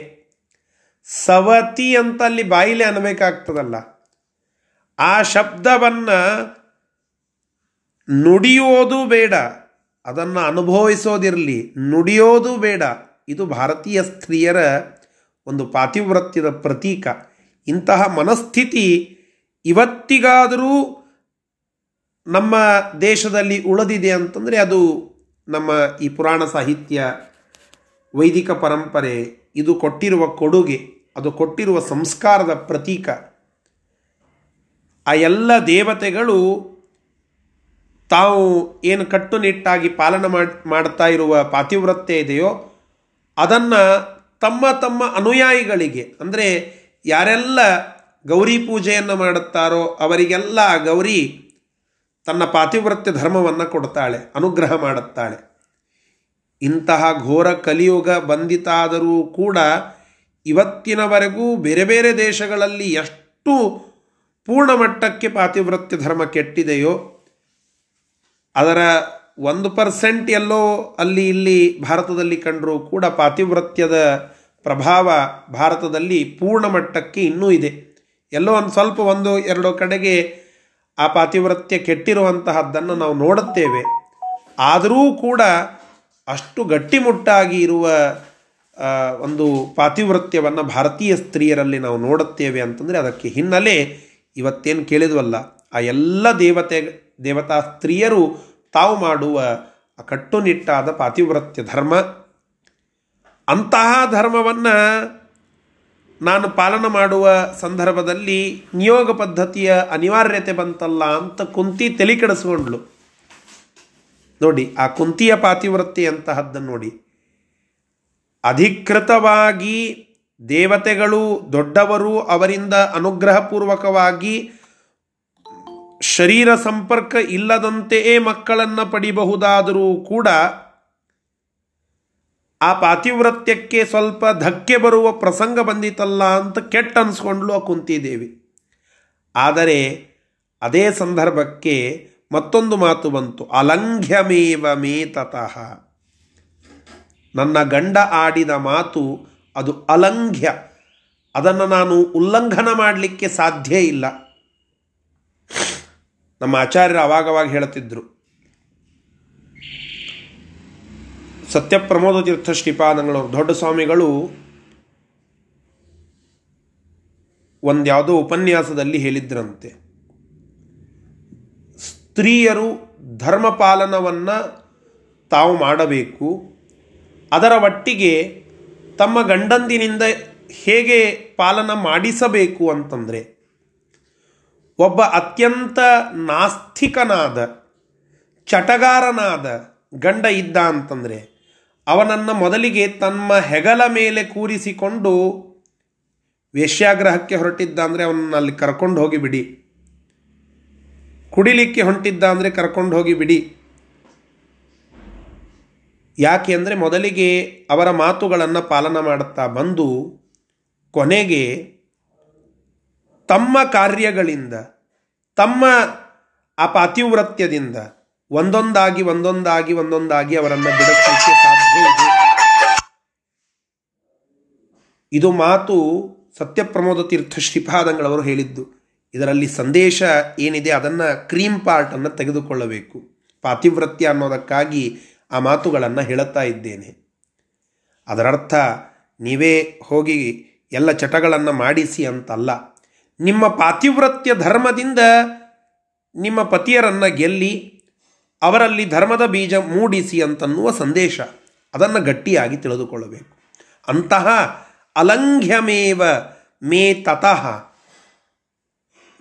ಸವತಿ ಅಂತ ಅಲ್ಲಿ ಬಾಯಿಲೆ ಅನ್ನಬೇಕಾಗ್ತದಲ್ಲ. ಆ ಶಬ್ದವನ್ನು ನುಡಿಯೋದು ಬೇಡ. ಅದನ್ನು ಅನುಭವಿಸೋದಿರಲಿ. ನುಡಿಯೋದು ಬೇಡ. ಇದು ಭಾರತೀಯ ಸ್ತ್ರೀಯರ ಒಂದು ಪಾತಿವ್ರತ್ಯದ ಪ್ರತೀಕ. ಇಂತಹ ಮನಸ್ಥಿತಿ ಇವತ್ತಿಗಾದರೂ ನಮ್ಮ ದೇಶದಲ್ಲಿ ಉಳಿದಿದೆ ಅಂತಂದರೆ ಅದು ನಮ್ಮ ಈ ಪುರಾಣ ಸಾಹಿತ್ಯ ವೈದಿಕ ಪರಂಪರೆ. ಇದು ಕೊಟ್ಟಿರುವ ಕೊಡುಗೆ, ಅದು ಕೊಟ್ಟಿರುವ ಸಂಸ್ಕಾರದ ಪ್ರತೀಕ. ಆ ಎಲ್ಲ ದೇವತೆಗಳು ತಾವು ಏನು ಕಟ್ಟುನಿಟ್ಟಾಗಿ ಪಾಲನೆ ಮಾಡಿ, ಮಾಡ್ತಾ ಇರುವ ಪಾತಿವ್ರತ್ಯ ಇದೆಯೋ, ಅದನ್ನು ತಮ್ಮ ತಮ್ಮ ಅನುಯಾಯಿಗಳಿಗೆ, ಅಂದರೆ ಯಾರೆಲ್ಲ ಗೌರಿ ಪೂಜೆಯನ್ನು ಮಾಡುತ್ತಾರೋ ಅವರಿಗೆಲ್ಲ ಗೌರಿ ತನ್ನ ಪಾತಿವ್ರತ್ಯ ಧರ್ಮವನ್ನು ಕೊಡ್ತಾಳೆ, ಅನುಗ್ರಹ ಮಾಡುತ್ತಾಳೆ. ಇಂತಹ ಘೋರ ಕಲಿಯುಗ ಬಂದಿತಾದರೂ ಕೂಡ ಇವತ್ತಿನವರೆಗೂ ಬೇರೆ ಬೇರೆ ದೇಶಗಳಲ್ಲಿ ಎಷ್ಟು ಪೂರ್ಣ ಮಟ್ಟಕ್ಕೆ ಪಾತಿವ್ರತ್ಯ ಧರ್ಮ ಕೆಟ್ಟಿದೆಯೋ, ಅದರ ಒಂದು ಪರ್ಸೆಂಟ್ ಎಲ್ಲೋ ಅಲ್ಲಿ ಇಲ್ಲಿ ಭಾರತದಲ್ಲಿ ಕಂಡರೂ ಕೂಡ ಪಾತಿವ್ರತ್ಯದ ಪ್ರಭಾವ ಭಾರತದಲ್ಲಿ ಪೂರ್ಣ ಮಟ್ಟಕ್ಕೆ ಇನ್ನೂ ಇದೆ. ಎಲ್ಲೋ ಒಂದು ಸ್ವಲ್ಪ ಒಂದು, ಎರಡು ಕಡೆಗೆ ಆ ಪಾತಿವ್ರತ್ಯ ಕೆಟ್ಟಿರುವಂತಹದ್ದನ್ನು ನಾವು ನೋಡುತ್ತೇವೆ. ಆದರೂ ಕೂಡ ಅಷ್ಟು ಗಟ್ಟಿಮುಟ್ಟಾಗಿ ಇರುವ ಒಂದು ಪಾತಿವೃತ್ಯವನ್ನು ಭಾರತೀಯ ಸ್ತ್ರೀಯರಲ್ಲಿ ನಾವು ನೋಡುತ್ತೇವೆ ಅಂತಂದರೆ ಅದಕ್ಕೆ ಹಿನ್ನೆಲೆ ಇವತ್ತೇನು ಕೇಳಿದ್ವಲ್ಲ, ಆ ಎಲ್ಲ ದೇವತೆ, ದೇವತಾ ಸ್ತ್ರೀಯರು ತಾವು ಮಾಡುವ ಕಟ್ಟುನಿಟ್ಟಾದ ಪಾತಿವ್ರತ್ಯ ಧರ್ಮ. ಅಂತಹ ಧರ್ಮವನ್ನು ನಾನು ಪಾಲನ ಮಾಡುವ ಸಂದರ್ಭದಲ್ಲಿ ನಿಯೋಗ ಪದ್ಧತಿಯ ಅನಿವಾರ್ಯತೆ ಬಂತಲ್ಲ ಅಂತ ಕುಂತಿ ತಲೆ ಕೆಡಿಸ್ಕೊಂಡ್ಳು. ನೋಡಿ, ಆ ಕುಂತಿಯ ಪಾತಿವ್ರತ್ಯ ಅಂತಹದ್ದನ್ನು ನೋಡಿ. ಅಧಿಕೃತವಾಗಿ ದೇವತೆಗಳು ದೊಡ್ಡವರು ಅವರಿಂದ ಅನುಗ್ರಹಪೂರ್ವಕವಾಗಿ ಶರೀರ ಸಂಪರ್ಕ ಇಲ್ಲದಂತೆಯೇ ಮಕ್ಕಳನ್ನು ಪಡಿಬಹುದಾದರೂ ಕೂಡ ಆ ಪಾತಿವ್ರತ್ಯಕ್ಕೆ ಸ್ವಲ್ಪ ಧಕ್ಕೆ ಬರುವ ಪ್ರಸಂಗ ಬಂದಿತಲ್ಲ ಅಂತ ಕೆಟ್ಟ ಅನ್ಸ್ಕೊಂಡ್ಲು ಆ ಆದರೆ ಅದೇ ಸಂದರ್ಭಕ್ಕೆ ಮತ್ತೊಂದು ಮಾತು ಬಂತು. ಅಲಂಘ್ಯಮೇವ ಮೇತತಃ ನನ್ನ ಗಂಡ ಆಡಿದ ಮಾತು ಅದು ಅಲಂಘ್ಯ. ಅದನ್ನು ನಾನು ಉಲ್ಲಂಘನ ಮಾಡಲಿಕ್ಕೆ ಸಾಧ್ಯ ಇಲ್ಲ. ನಮ್ಮ ಆಚಾರ್ಯರು ಅವಾಗವಾಗ ಹೇಳುತ್ತಿದ್ದರು ಸತ್ಯಪ್ರಮೋದ ತೀರ್ಥ ಶ್ರೀಪಾದಂಗಳವರು ದೊಡ್ಡ ಸ್ವಾಮಿಗಳು ಒಂದ್ಯಾವುದೋ ಉಪನ್ಯಾಸದಲ್ಲಿ ಹೇಳಿದ್ರಂತೆ. ಸ್ತ್ರೀಯರು ಧರ್ಮಪಾಲನವನ್ನು ತಾವು ಮಾಡಬೇಕು. ಅದರ ಒಟ್ಟಿಗೆ ತಮ್ಮ ಗಂಡಂದಿನಿಂದ ಹೇಗೆ ಪಾಲನ ಮಾಡಿಸಬೇಕು ಅಂತಂದರೆ, ಒಬ್ಬ ಅತ್ಯಂತ ನಾಸ್ತಿಕನಾದ, ಚಟಗಾರನಾದ ಗಂಡ ಇದ್ದ ಅಂತಂದರೆ, ಅವನನ್ನು ಮೊದಲಿಗೆ ತಮ್ಮ ಹೆಗಲ ಮೇಲೆ ಕೂರಿಸಿಕೊಂಡು ವೇಶ್ಯಾಗ್ರಹಕ್ಕೆ ಹೊರಟಿದ್ದ ಅಂದರೆ ಅವನನ್ನು ಅಲ್ಲಿ ಕರ್ಕೊಂಡು ಹೋಗಿ ಬಿಡಿ ಕುಡಿಲಿಕ್ಕೆ ಹೊಂಟಿದ್ದ ಅಂದರೆ ಕರ್ಕೊಂಡು ಹೋಗಿ ಬಿಡಿ ಯಾಕೆ ಅಂದರೆ ಮೊದಲಿಗೆ ಅವರ ಮಾತುಗಳನ್ನು ಪಾಲನ ಮಾಡುತ್ತಾ ಬಂದು ಕೊನೆಗೆ ತಮ್ಮ ಕಾರ್ಯಗಳಿಂದ, ತಮ್ಮ ಆ ಪಾತಿವೃತ್ಯದಿಂದ ಒಂದೊಂದಾಗಿ ಒಂದೊಂದಾಗಿ ಒಂದೊಂದಾಗಿ ಅವರನ್ನು ಬಿಡಿಸಲಿಕ್ಕೆ ಸಾಧ್ಯ ಇದೆ. ಇದು ಮಾತು ಸತ್ಯಪ್ರಮೋದ ತೀರ್ಥ ಶ್ರೀಪಾದಂಗಳವರು ಹೇಳಿದ್ದು. ಇದರಲ್ಲಿ ಸಂದೇಶ ಏನಿದೆ ಅದನ್ನು ಕ್ರೀಮ್ ಪಾರ್ಟನ್ನು ತೆಗೆದುಕೊಳ್ಳಬೇಕು. ಪಾತಿವ್ರತ್ಯ ಅನ್ನೋದಕ್ಕಾಗಿ ಆ ಮಾತುಗಳನ್ನು ಹೇಳುತ್ತಾ ಇದ್ದೇನೆ. ಅದರರ್ಥ, ನೀವೇ ಹೋಗಿ ಎಲ್ಲ ಚಟಗಳನ್ನು ಮಾಡಿಸಿ ಅಂತಲ್ಲ. ನಿಮ್ಮ ಪಾತಿವ್ರತ್ಯ ಧರ್ಮದಿಂದ ನಿಮ್ಮ ಪತಿಯರನ್ನು ಗೆಲ್ಲಿ ಅವರಲ್ಲಿ ಧರ್ಮದ ಬೀಜ ಮೂಡಿಸಿ ಅಂತನ್ನುವ ಸಂದೇಶ. ಅದನ್ನು ಗಟ್ಟಿಯಾಗಿ ತಿಳಿದುಕೊಳ್ಳಬೇಕು. ಅಂತಹ ಅಲಂಘ್ಯಮೇವ ಮೇ ತತಃ.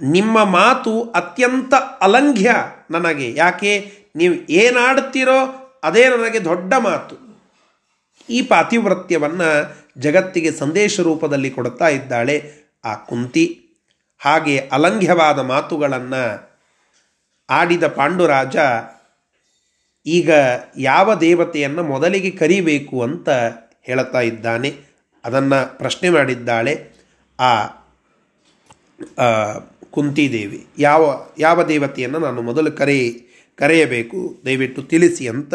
ನಿಮ್ಮ ಮಾತು ಅತ್ಯಂತ ಅಲಂಘ್ಯ ನನಗೆ. ಯಾಕೆ? ನೀವು ಏನಾಡ್ತೀರೋ ಅದೇ ನನಗೆ ದೊಡ್ಡ ಮಾತು. ಈ ಪಾತಿವ್ರತ್ಯವನ್ನು ಜಗತ್ತಿಗೆ ಸಂದೇಶ ರೂಪದಲ್ಲಿ ಕೊಡ್ತಾ ಇದ್ದಾಳೆ ಆ ಕುಂತಿ. ಹಾಗೆ ಅಲಂಘ್ಯವಾದ ಮಾತುಗಳನ್ನು ಆಡಿದ ಪಾಂಡುರಾಜ, ಈಗ ಯಾವ ದೇವತೆಯನ್ನು ಮೊದಲಿಗೆ ಕರಿಬೇಕು ಅಂತ ಹೇಳ್ತಾ ಇದ್ದಾನೆ. ಅದನ್ನು ಪ್ರಶ್ನೆ ಮಾಡಿದ್ದಾಳೆ ಆ ಕುಂತಿದೇವಿ. ಯಾವ ಯಾವ ದೇವತೆಯನ್ನು ನಾನು ಮೊದಲು ಕರೆ ಕರೆಯಬೇಕು. ದಯವಿಟ್ಟು ತಿಳಿಸಿ ಅಂತ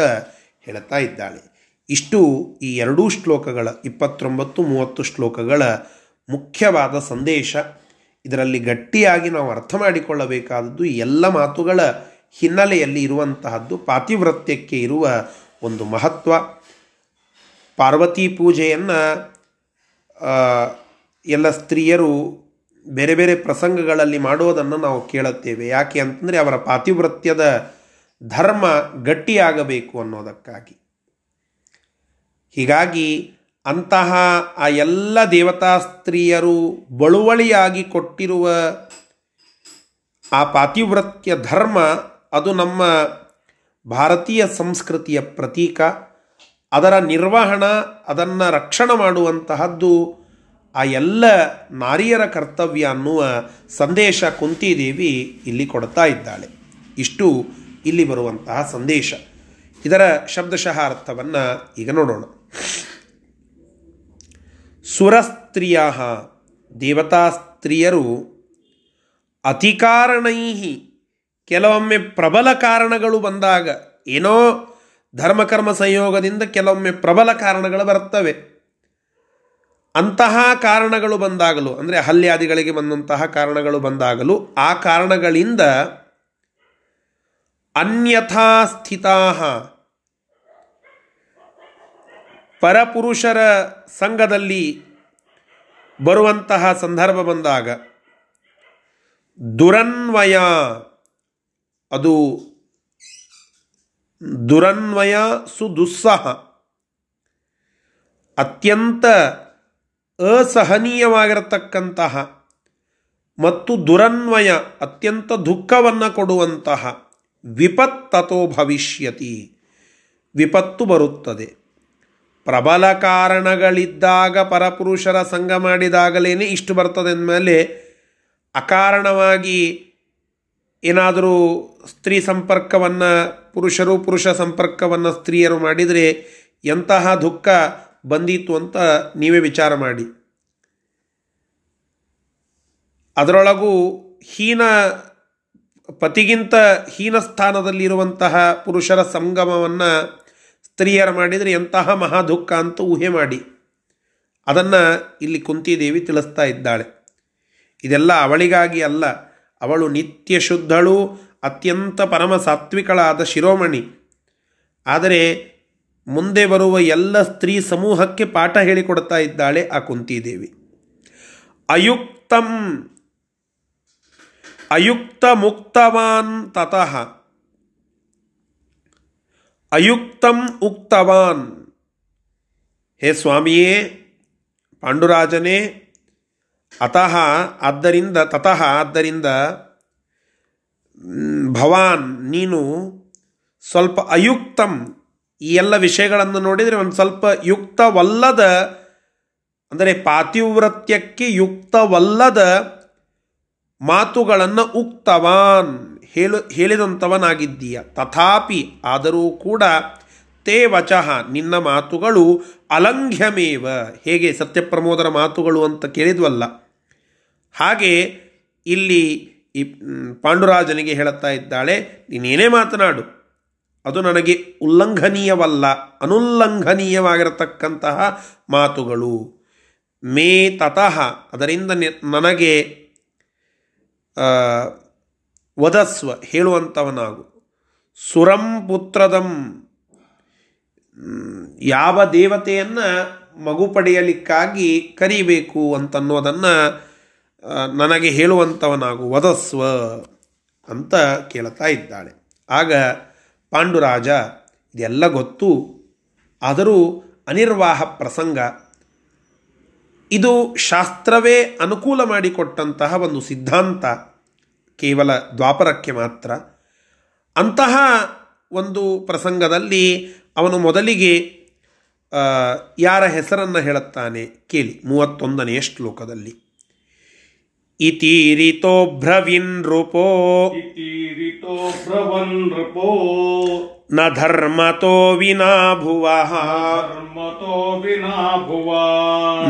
ಹೇಳ್ತಾ ಇದ್ದಾಳೆ. ಇಷ್ಟು ಈ ಎರಡೂ ಶ್ಲೋಕಗಳ, ಇಪ್ಪತ್ತೊಂಬತ್ತು, ಮೂವತ್ತು ಶ್ಲೋಕಗಳ ಮುಖ್ಯವಾದ ಸಂದೇಶ. ಇದರಲ್ಲಿ ಗಟ್ಟಿಯಾಗಿ ನಾವು ಅರ್ಥ ಮಾಡಿಕೊಳ್ಳಬೇಕಾದದ್ದು ಎಲ್ಲ ಮಾತುಗಳ ಹಿನ್ನೆಲೆಯಲ್ಲಿ ಇರುವಂತಹದ್ದು ಪಾತಿವ್ರತ್ಯಕ್ಕೆ ಇರುವ ಒಂದು ಮಹತ್ವ. ಪಾರ್ವತಿ ಪೂಜೆಯನ್ನು ಎಲ್ಲ ಸ್ತ್ರೀಯರು ಬೇರೆ ಬೇರೆ ಪ್ರಸಂಗಗಳಲ್ಲಿ ಮಾಡುವುದನ್ನು ನಾವು ಕೇಳುತ್ತೇವೆ. ಯಾಕೆ ಅಂತಂದರೆ ಅವರ ಪಾತಿವ್ರತ್ಯದ ಧರ್ಮ ಗಟ್ಟಿಯಾಗಬೇಕು ಅನ್ನೋದಕ್ಕಾಗಿ. ಹೀಗಾಗಿ ಅಂತಹ ಆ ಎಲ್ಲ ದೇವತಾ ಸ್ತ್ರೀಯರು ಬಳುವಳಿಯಾಗಿ ಕೊಟ್ಟಿರುವ ಆ ಪಾತಿವ್ರತ್ಯ ಧರ್ಮ ಅದು ನಮ್ಮ ಭಾರತೀಯ ಸಂಸ್ಕೃತಿಯ ಪ್ರತೀಕ. ಅದರ ನಿರ್ವಹಣ, ಅದನ್ನು ರಕ್ಷಣೆ ಮಾಡುವಂತಹದ್ದು ಆ ಎಲ್ಲ ನಾರಿಯರ ಕರ್ತವ್ಯ ಅನ್ನುವ ಸಂದೇಶ ಕುಂತಿದೇವಿ ಇಲ್ಲಿ ಕೊಡ್ತಾ ಇದ್ದಾಳೆ. ಇಷ್ಟು ಇಲ್ಲಿ ಬರುವಂತಹ ಸಂದೇಶ. ಇದರ ಶಬ್ದಶಃ ಅರ್ಥವನ್ನು ಈಗ ನೋಡೋಣ. ಸುರಸ್ತ್ರೀಯ ದೇವತಾ ಸ್ತ್ರೀಯರು ಅತಿಕಾರಣೈ ಕೆಲವೊಮ್ಮೆ ಪ್ರಬಲ ಕಾರಣಗಳು ಬಂದಾಗ ಏನೋ ಧರ್ಮಕರ್ಮ ಸಂಯೋಗದಿಂದ ಕೆಲವೊಮ್ಮೆ ಪ್ರಬಲ ಕಾರಣಗಳು ಬರ್ತವೆ. ಅಂತಹ ಕಾರಣಗಳು ಬಂದಾಗಲೂ, ಅಂದರೆ ಹಲ್ಯಾದಿಗಳಿಗೆ ಬಂದಂತಹ ಕಾರಣಗಳು ಬಂದಾಗಲೂ ಆ ಕಾರಣಗಳಿಂದ ಅನ್ಯಥಾ ಸ್ಥಿತಾ ಪರಪುರುಷರ ಸಂಘದಲ್ಲಿ ಬರುವಂತಹ ಸಂದರ್ಭ ಬಂದಾಗ ದುರನ್ವಯ, ಅದು ದುರನ್ವಯ ಸುದುಸ್ಸಹ. ಅತ್ಯಂತ ಅಸಹನೀಯವಾಗಿರತಕ್ಕಂತಹ ಮತ್ತು ದುರನ್ವಯ ಅತ್ಯಂತ ದುಃಖವನ್ನು ಕೊಡುವಂತಹ ವಿಪತ್ತತೋ ಭವಿಷ್ಯತಿ. ವಿಪತ್ತು ಬರುತ್ತದೆ. ಪ್ರಬಲ ಕಾರಣಗಳಿದ್ದಾಗ ಪರಪುರುಷರ ಸಂಘ ಮಾಡಿದಾಗಲೇ ಇಷ್ಟು ಬರ್ತದೆ ಅಂದಮೇಲೆ ಅಕಾರಣವಾಗಿ ಏನಾದರೂ ಸ್ತ್ರೀ ಸಂಪರ್ಕವನ್ನು ಪುರುಷರು ಪುರುಷ ಸಂಪರ್ಕವನ್ನು ಸ್ತ್ರೀಯರು ಮಾಡಿದರೆ ಎಂತಹ ದುಃಖ ಬಂದಿತ್ತು ಅಂತ ನೀವೇ ವಿಚಾರ ಮಾಡಿ. ಅದರೊಳಗೂ ಹೀನ ಪತಿಗಿಂತ ಹೀನ ಸ್ಥಾನದಲ್ಲಿರುವಂತಹ ಪುರುಷರ ಸಂಗಮವನ್ನು ಸ್ತ್ರೀಯರು ಮಾಡಿದರೆ ಎಂತಹ ಮಹಾ ದುಃಖ ಅಂತ ಊಹೆ ಮಾಡಿ. ಅದನ್ನು ಇಲ್ಲಿ ಕುಂತಿದೇವಿ ತಿಳಿಸ್ತಾ ಇದ್ದಾಳೆ. ಇದೆಲ್ಲ ಅವಳಿಗಾಗಿ ಅಲ್ಲ, ಅವಳು ನಿತ್ಯ ಶುದ್ಧಳು, ಅತ್ಯಂತ ಪರಮ ಸಾತ್ವಿಕಳಾದ ಶಿರೋಮಣಿ. ಆದರೆ ಮುಂದೆ ಬರುವ ಎಲ್ಲ ಸ್ತ್ರೀ ಸಮೂಹಕ್ಕೆ ಪಾಠ ಹೇಳಿಕೊಡ್ತಾ ಇದ್ದಾಳೆ ಆ ಕುಂತಿದೇವಿ. ಅಯುಕ್ತಂ ಅಯುಕ್ತ ಮುಕ್ತವಾನ್ ತತಃ. ಅಯುಕ್ತಂ ಉಕ್ತವಾನ್. ಹೇ ಸ್ವಾಮಿಯೇ, ಪಾಂಡುರಾಜನೇ, ಅತಃ ಆದ್ದರಿಂದ, ತತಃ ಆದ್ದರಿಂದ ಭವಾನ್, ನೀನು ಸ್ವಲ್ಪ ಅಯುಕ್ತಂ. ಈ ಎಲ್ಲ ವಿಷಯಗಳನ್ನು ನೋಡಿದರೆ ಒಂದು ಸ್ವಲ್ಪ ಯುಕ್ತವಲ್ಲದ, ಅಂದರೆ ಪಾತಿವ್ರತ್ಯಕ್ಕೆ ಯುಕ್ತವಲ್ಲದ ಮಾತುಗಳನ್ನು ಉಕ್ತವಾನ್, ಹೇಳು ಹೇಳಿದಂಥವನಾಗಿದ್ದೀಯ ತಥಾಪಿ ಆದರೂ ಕೂಡ ತೇ ವಚಃ, ನಿನ್ನ ಮಾತುಗಳು ಅಲಂಘ್ಯಮೇವ. ಹೇಗೆ ಸತ್ಯಪ್ರಮೋದರ ಮಾತುಗಳು ಅಂತ ಕೇಳಿದ್ವಲ್ಲ. ಹಾಗೆ ಇಲ್ಲಿ ಈ ಪಾಂಡುರಾಜನಿಗೆ ಹೇಳುತ್ತಾ ಇದ್ದಾಳೆ, ನೀನೇನೇ ಮಾತನಾಡು. ಅದು ನನಗೆ ಉಲ್ಲಂಘನೀಯವಲ್ಲ, ಅನುಲ್ಲಂಘನೀಯವಾಗಿರತಕ್ಕಂತಹ ಮಾತುಗಳು. ಮೇ ತತಃ, ಅದರಿಂದ ನನಗೆ ವದಸ್ವ ಹೇಳುವಂಥವನಾಗು ಸುರಂ ಪುತ್ರದಂ ಯಾವ ದೇವತೆಯನ್ನು ಮಗು ಪಡೆಯಲಿಕ್ಕಾಗಿ ಕರಿಬೇಕು ಅಂತನ್ನೋದನ್ನು ನನಗೆ ಹೇಳುವಂಥವನಾಗು ವದಸ್ವ ಅಂತ ಕೇಳ್ತಾ ಇದ್ದಾಳೆ. ಆಗ ಪಾಂಡುರಾಜ, ಇದೆಲ್ಲ ಗೊತ್ತು, ಆದರೂ ಅನಿರ್ವಾಹ ಪ್ರಸಂಗ ಇದು ಶಾಸ್ತ್ರವೇ ಅನುಕೂಲ ಮಾಡಿಕೊಟ್ಟಂತಹ ಒಂದು ಸಿದ್ಧಾಂತ, ಕೇವಲ ದ್ವಾಪರಕ್ಕೆ ಮಾತ್ರ. ಅಂತಹ ಒಂದು ಪ್ರಸಂಗದಲ್ಲಿ ಅವನು ಮೊದಲಿಗೆ ಯಾರ ಹೆಸರನ್ನು ಹೇಳುತ್ತಾನೆ ಕೇಳಿ, ಮೂವತ್ತೊಂದನೆಯ ಶ್ಲೋಕದಲ್ಲಿ. ಇತೀರಿತೋ ಭ್ರವಿನ್ ನೃಪೋ. ಇತೀರಿತೋ ಭ್ರವನ್ ನೃಪೋ. ನ ಧರ್ಮತೋ ವಿನಾ ಭುವ ಧರ್ಮತೋ ವಿನಾ ಭುವ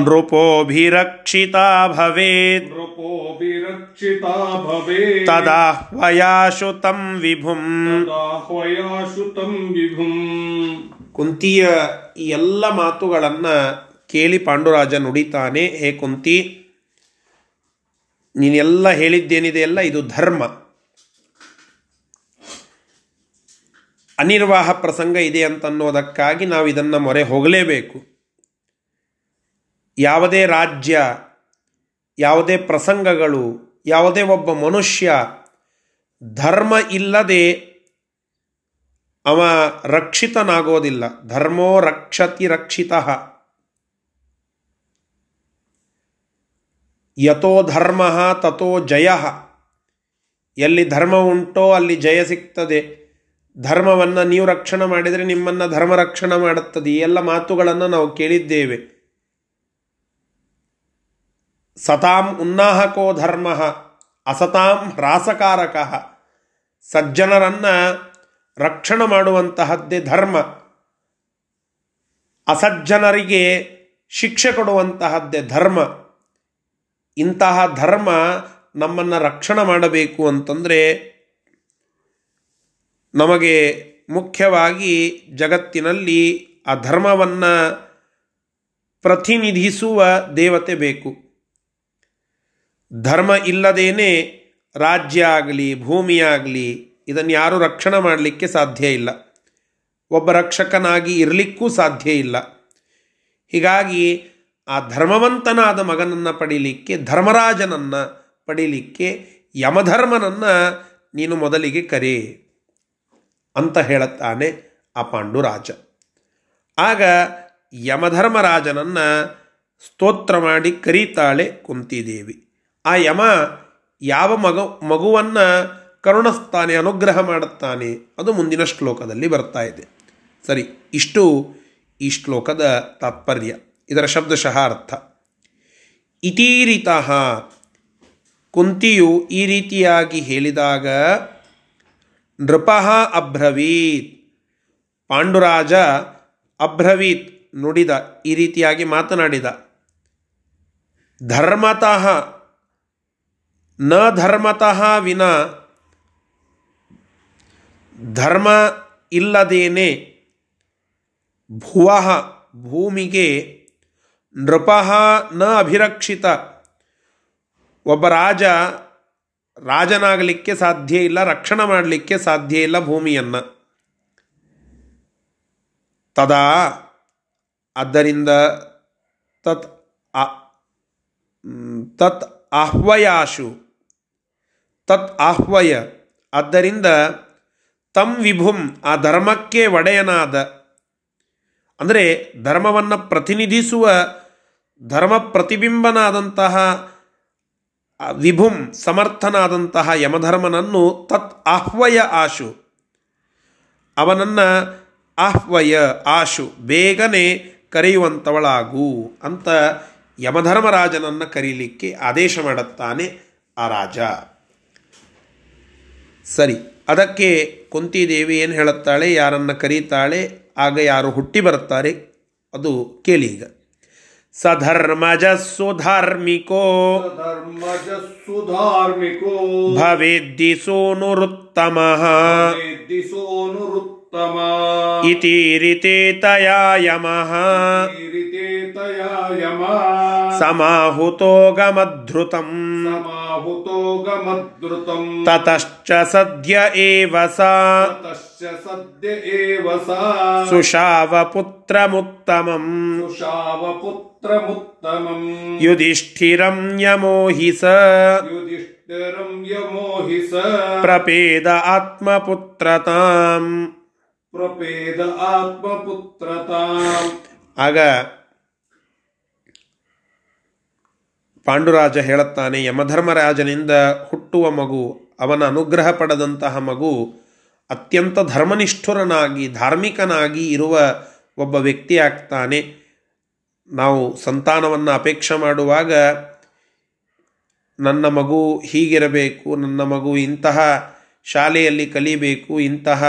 ನೃಪೋಭಿರಕ್ಷಿತ ಭವೇತ್. ನೃಪೋಭಿರಕ್ಷಿತ ಭವೇತ್. ತದಾಹ್ವಯಾಶು ತಂ ವಿಭುಂ. ತದಾಹ್ವಯಾಶು ತಂ ವಿಭುಂ. ಕುಂತಿಯ ಈ ಎಲ್ಲ ಮಾತುಗಳನ್ನು ಕೇಳಿ ಪಾಂಡುರಾಜ ನುಡಿತಾನೆ ಹೇ ಕುಂತಿ ನೀನೆಲ್ಲ ಹೇಳಿದ್ದೇನಿದೆ ಎಲ್ಲ ಇದು ಧರ್ಮ. ಅನಿರ್ವಾಹ ಪ್ರಸಂಗ ಇದೆ ಅಂತನ್ನೋದಕ್ಕಾಗಿ ನಾವು ಇದನ್ನು ಮೊರೆ ಹೋಗಲೇಬೇಕು. ಯಾವುದೇ ರಾಜ್ಯ, ಯಾವುದೇ ಪ್ರಸಂಗಗಳು, ಯಾವುದೇ ಒಬ್ಬ ಮನುಷ್ಯ ಧರ್ಮ ಇಲ್ಲದೆ ಅವ ರಕ್ಷಿತನಾಗೋದಿಲ್ಲ. ಧರ್ಮೋ ರಕ್ಷತಿ ರಕ್ಷಿತ. ಯಥೋ ಧರ್ಮ ತಥೋ ಜಯ ಎಲ್ಲಿ ಧರ್ಮ ಉಂಟೋ ಅಲ್ಲಿ ಜಯ ಸಿಗ್ತದೆ. ಧರ್ಮವನ್ನು ನೀವು ರಕ್ಷಣೆ ಮಾಡಿದರೆ ನಿಮ್ಮನ್ನು ಧರ್ಮ ರಕ್ಷಣೆ ಮಾಡುತ್ತದೆ. ಈ ಎಲ್ಲ ಮಾತುಗಳನ್ನು ನಾವು ಕೇಳಿದ್ದೇವೆ. ಸತಾಂ ಉನ್ನಾಹಕೋ ಧರ್ಮ, ಅಸತಾಂ ಹ್ರಾಸಕಾರಕ. ಸಜ್ಜನರನ್ನು ರಕ್ಷಣೆ ಮಾಡುವಂತಹದ್ದೇ ಧರ್ಮ. ಅಸಜ್ಜನರಿಗೆ ಶಿಕ್ಷೆ ಕೊಡುವಂತಹದ್ದೇ ಧರ್ಮ. ಇಂತಹ ಧರ್ಮ ನಮ್ಮನ್ನು ರಕ್ಷಣೆ ಮಾಡಬೇಕು ಅಂತಂದರೆ ನಮಗೆ ಮುಖ್ಯವಾಗಿ ಜಗತ್ತಿನಲ್ಲಿ ಆ ಧರ್ಮವನ್ನು ಪ್ರತಿನಿಧಿಸುವ ದೇವತೆ ಬೇಕು. ಧರ್ಮ ಇಲ್ಲದೇನೆ ರಾಜ್ಯ ಆಗಲಿ, ಭೂಮಿ ಆಗಲಿ, ಇದನ್ನು ಯಾರೂ ರಕ್ಷಣೆ ಮಾಡಲಿಕ್ಕೆ ಸಾಧ್ಯ ಇಲ್ಲ. ಒಬ್ಬ ರಕ್ಷಕನಾಗಿ ಇರಲಿಕ್ಕೂ ಸಾಧ್ಯ ಇಲ್ಲ. ಹೀಗಾಗಿ ಆ ಧರ್ಮವಂತನಾದ ಮಗನನ್ನು ಪಡೀಲಿಕ್ಕೆ, ಧರ್ಮರಾಜನನ್ನು ಪಡೀಲಿಕ್ಕೆ, ಯಮಧರ್ಮನನ್ನು ನೀನು ಮೊದಲಿಗೆ ಕರೆ ಅಂತ ಹೇಳುತ್ತಾನೆ ಆ ಪಾಂಡುರಾಜ. ಆಗ ಯಮಧರ್ಮರಾಜನನ್ನು ಸ್ತೋತ್ರ ಮಾಡಿ ಕರೀತಾಳೆ ಕುಂತಿದೇವಿ. ಆ ಯಮ ಯಾವ ಮಗ, ಮಗುವನ್ನು ಕರುಣಿಸ್ತಾನೆ, ಅನುಗ್ರಹ ಮಾಡುತ್ತಾನೆ, ಅದು ಮುಂದಿನ ಶ್ಲೋಕದಲ್ಲಿ ಬರ್ತಾ ಇದೆ. ಸರಿ, ಇಷ್ಟು ಈ ಶ್ಲೋಕದ ತಾತ್ಪರ್ಯ. ಇದರ ಶಬ್ದಶಃ ಅರ್ಥ ಇತೀರಿತಃ ಕುಂತಿಯು ಈ ರೀತಿಯಾಗಿ ಹೇಳಿದಾಗ, ನೃಪಃ ಅಬ್ರವೀತ್. ಪಾಂಡುರಾಜ ಅಬ್ರವೀತ್ ನುಡಿದ ಈ ರೀತಿಯಾಗಿ ಮಾತನಾಡಿದ. ಧರ್ಮತಃ. ನ ಧರ್ಮತಃ ವಿನ. ಧರ್ಮ ಇಲ್ಲದೇನೆ ಭುವ ಭೂಮಿಗೆ ನೃಪಃ ನ ಅಭಿರಕ್ಷಿತ. ಒಬ್ಬ ರಾಜ ರಾಜನಾಗಲಿಕ್ಕೆ ಸಾಧ್ಯ ಇಲ್ಲ, ರಕ್ಷಣೆ ಮಾಡಲಿಕ್ಕೆ ಸಾಧ್ಯ ಇಲ್ಲ ಭೂಮಿಯನ್ನು. ತದಾ ಆದ್ದರಿಂದ ತತ್ ತತ್ ಆಹ್ವಯಾಶು. ತತ್ ಆಹ್ವಯ. ಆದ್ದರಿಂದ ತಂ ವಿಭುಂ, ಆ ಧರ್ಮಕ್ಕೆ ಒಡೆಯನಾದ. ಅಂದರೆ ಧರ್ಮವನ್ನು ಪ್ರತಿನಿಧಿಸುವ ಧರ್ಮ ಪ್ರತಿಬಿಂಬನಾದಂತಹ ವಿಭುಂ ಸಮರ್ಥನಾದಂತಹ ಯಮಧರ್ಮನನ್ನು ತತ್ ಆಹ್ವಯ ಆಶು. ಅವನನ್ನು ಆಹ್ವಯ ಆಶು, ಬೇಗನೆ ಕರೆಯುವಂಥವಳಾಗು ಅಂತ ಯಮಧರ್ಮರಾಜನನ್ನು ಕರೀಲಿಕ್ಕೆ ಆದೇಶ ಮಾಡುತ್ತಾನೆ ಆ ರಾಜ. ಸರಿ, ಅದಕ್ಕೆ ಕುಂತಿದೇವಿ ಏನು ಹೇಳುತ್ತಾಳೆ, ಯಾರನ್ನು ಕರೀತಾಳೆ, ಆಗ ಯಾರು ಹುಟ್ಟಿ ಬರುತ್ತಾರೆ, ಅದು ಕೇಳಿ ಈಗ. ಇತೀರಿತೆ ತಯಾ ಯಮಃ ೀರಿತೇತಯಾ ಯಮ ಸಮಾಹುತೋ ಗಮಧೃತಂ ಸಮಾಹುತೋ ಗಮದ್ರುತಂ ತತಶ್ಚ ಸದ್ಯ ಏವ ಸಾ ತಸ್ಯ ಸದ್ಯ ಏವ ಸುಷಾವಪುತ್ರಮುತ್ತಮಂ ಸುಶಾವಪುತ್ರಮುತ್ತಮಂ ಯುಧಿಷ್ಠಿರಂ ಯಮೋಹಿ ಸ ಯುಧಿಷ್ಠಿರಂ ಯಮೋಹಿ ಸ ಪ್ರಪೇದ ಆತ್ಮಪುತ್ರತಾಂ ಪ್ರಪೇದ ಆತ್ಮಪುತ್ರತಾಂ ಆಗ ಪಾಂಡುರಾಜ ಹೇಳುತ್ತಾನೆ ಯಮಧರ್ಮರಾಜನಿಂದ ಹುಟ್ಟುವ ಮಗು ಅವನ ಅನುಗ್ರಹ ಪಡೆದಂತಹ ಮಗು ಅತ್ಯಂತ ಧರ್ಮನಿಷ್ಠುರನಾಗಿ, ಧಾರ್ಮಿಕನಾಗಿ ಇರುವ ಒಬ್ಬ ವ್ಯಕ್ತಿ ಆಗ್ತಾನೆ. ನಾವು ಸಂತಾನವನ್ನು ಅಪೇಕ್ಷೆ ಮಾಡುವಾಗ ನನ್ನ ಮಗು ಹೀಗಿರಬೇಕು, ನನ್ನ ಮಗು ಇಂತಹ ಶಾಲೆಯಲ್ಲಿ ಕಲಿಬೇಕು, ಇಂತಹ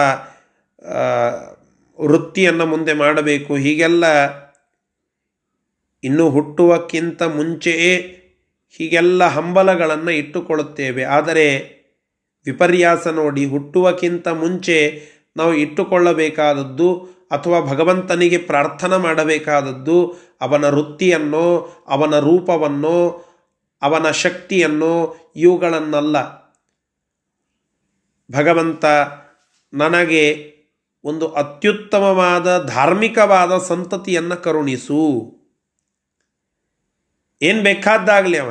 ವೃತ್ತಿಯನ್ನು ಮುಂದೆ ಮಾಡಬೇಕು, ಹೀಗೆಲ್ಲ ಇನ್ನು ಹುಟ್ಟುವಕ್ಕಿಂತ ಮುಂಚೆಯೇ ಹೀಗೆಲ್ಲ ಹಂಬಲಗಳನ್ನು ಇಟ್ಟುಕೊಳ್ಳುತ್ತೇವೆ. ಆದರೆ ವಿಪರ್ಯಾಸ ನೋಡಿ ಹುಟ್ಟುವಕ್ಕಿಂತ ಮುಂಚೆ ನಾವು ಇಟ್ಟುಕೊಳ್ಳಬೇಕಾದದ್ದು ಅಥವಾ ಭಗವಂತನಿಗೆ ಪ್ರಾರ್ಥನೆ ಮಾಡಬೇಕಾದದ್ದು ಅವನ ವೃತ್ತಿಯನ್ನು, ಅವನ ರೂಪವನ್ನೋ, ಅವನ ಶಕ್ತಿಯನ್ನೋ ಇವುಗಳನ್ನಲ್ಲ. ಭಗವಂತ ನನಗೆ ಒಂದು ಅತ್ಯುತ್ತಮವಾದ ಧಾರ್ಮಿಕವಾದ ಸಂತತಿಯನ್ನು ಕರುಣಿಸು. ಏನು ಬೇಕಾದ್ದಾಗಲಿ ಅವ.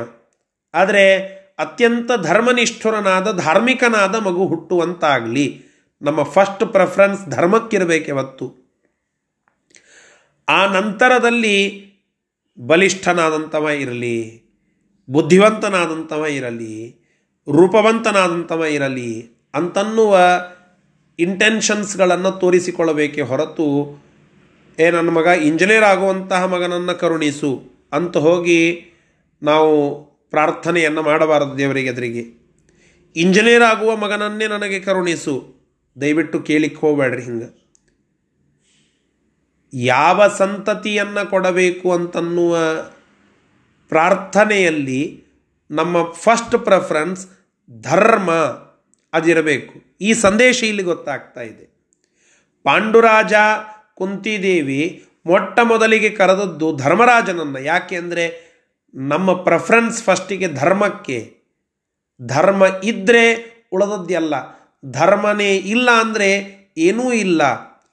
ಆದರೆ ಅತ್ಯಂತ ಧರ್ಮನಿಷ್ಠುರನಾದ, ಧಾರ್ಮಿಕನಾದ ಮಗು ಹುಟ್ಟುವಂತಾಗಲಿ. ನಮ್ಮ ಫಸ್ಟ್ ಪ್ರೆಫರೆನ್ಸ್ ಧರ್ಮಕ್ಕಿರಬೇಕು ಹೊತ್ತು ಆ ನಂತರದಲ್ಲಿ ಬಲಿಷ್ಠನಾದಂಥವ ಇರಲಿ, ಬುದ್ಧಿವಂತನಾದಂಥವ ಇರಲಿ, ರೂಪವಂತನಾದಂಥವ ಇರಲಿ ಅಂತನ್ನುವ ಇಂಟೆನ್ಷನ್ಸ್ಗಳನ್ನು ತೋರಿಸಿಕೊಳ್ಳಬೇಕೆ ಹೊರತು, ಏ ನನ್ನ ಮಗ ಇಂಜಿನಿಯರ್ ಆಗುವಂತಹ ಮಗನನ್ನು ಕರುಣಿಸು ಅಂತ ಹೋಗಿ ನಾವು ಪ್ರಾರ್ಥನೆಯನ್ನು ಮಾಡಬಾರದು ದೇವರಿಗೆ ಎದುರಿಗೆ ಇಂಜಿನಿಯರ್ ಆಗುವ ಮಗನನ್ನೇ ನನಗೆ ಕರುಣಿಸು. ದಯವಿಟ್ಟು ಕೇಳಿಕ್ಕೆ ಹೋಗಬೇಡ್ರಿ ಹಿಂಗೆ. ಯಾವ ಸಂತತಿಯನ್ನು ಕೊಡಬೇಕು ಅಂತನ್ನುವ ಪ್ರಾರ್ಥನೆಯಲ್ಲಿ ನಮ್ಮ ಫಸ್ಟ್ ಪ್ರೆಫರೆನ್ಸ್ ಧರ್ಮ ಅದಿರಬೇಕು. ಈ ಸಂದೇಶ ಇಲ್ಲಿ ಗೊತ್ತಾಗ್ತಾ ಇದೆ. ಪಾಂಡುರಾಜ ಕುಂತಿದೇವಿ ಮೊಟ್ಟ ಮೊದಲಿಗೆ ಕರೆದದ್ದು ಧರ್ಮರಾಜನನ್ನು. ಯಾಕೆ ಅಂದರೆ ನಮ್ಮ ಪ್ರೆಫರೆನ್ಸ್ ಫಸ್ಟಿಗೆ ಧರ್ಮಕ್ಕೆ. ಧರ್ಮ ಇದ್ದರೆ ಉಳದದ್ದೆಲ್ಲ ಧರ್ಮನೇ ಇಲ್ಲ ಅಂದರೆ ಏನೂ ಇಲ್ಲ.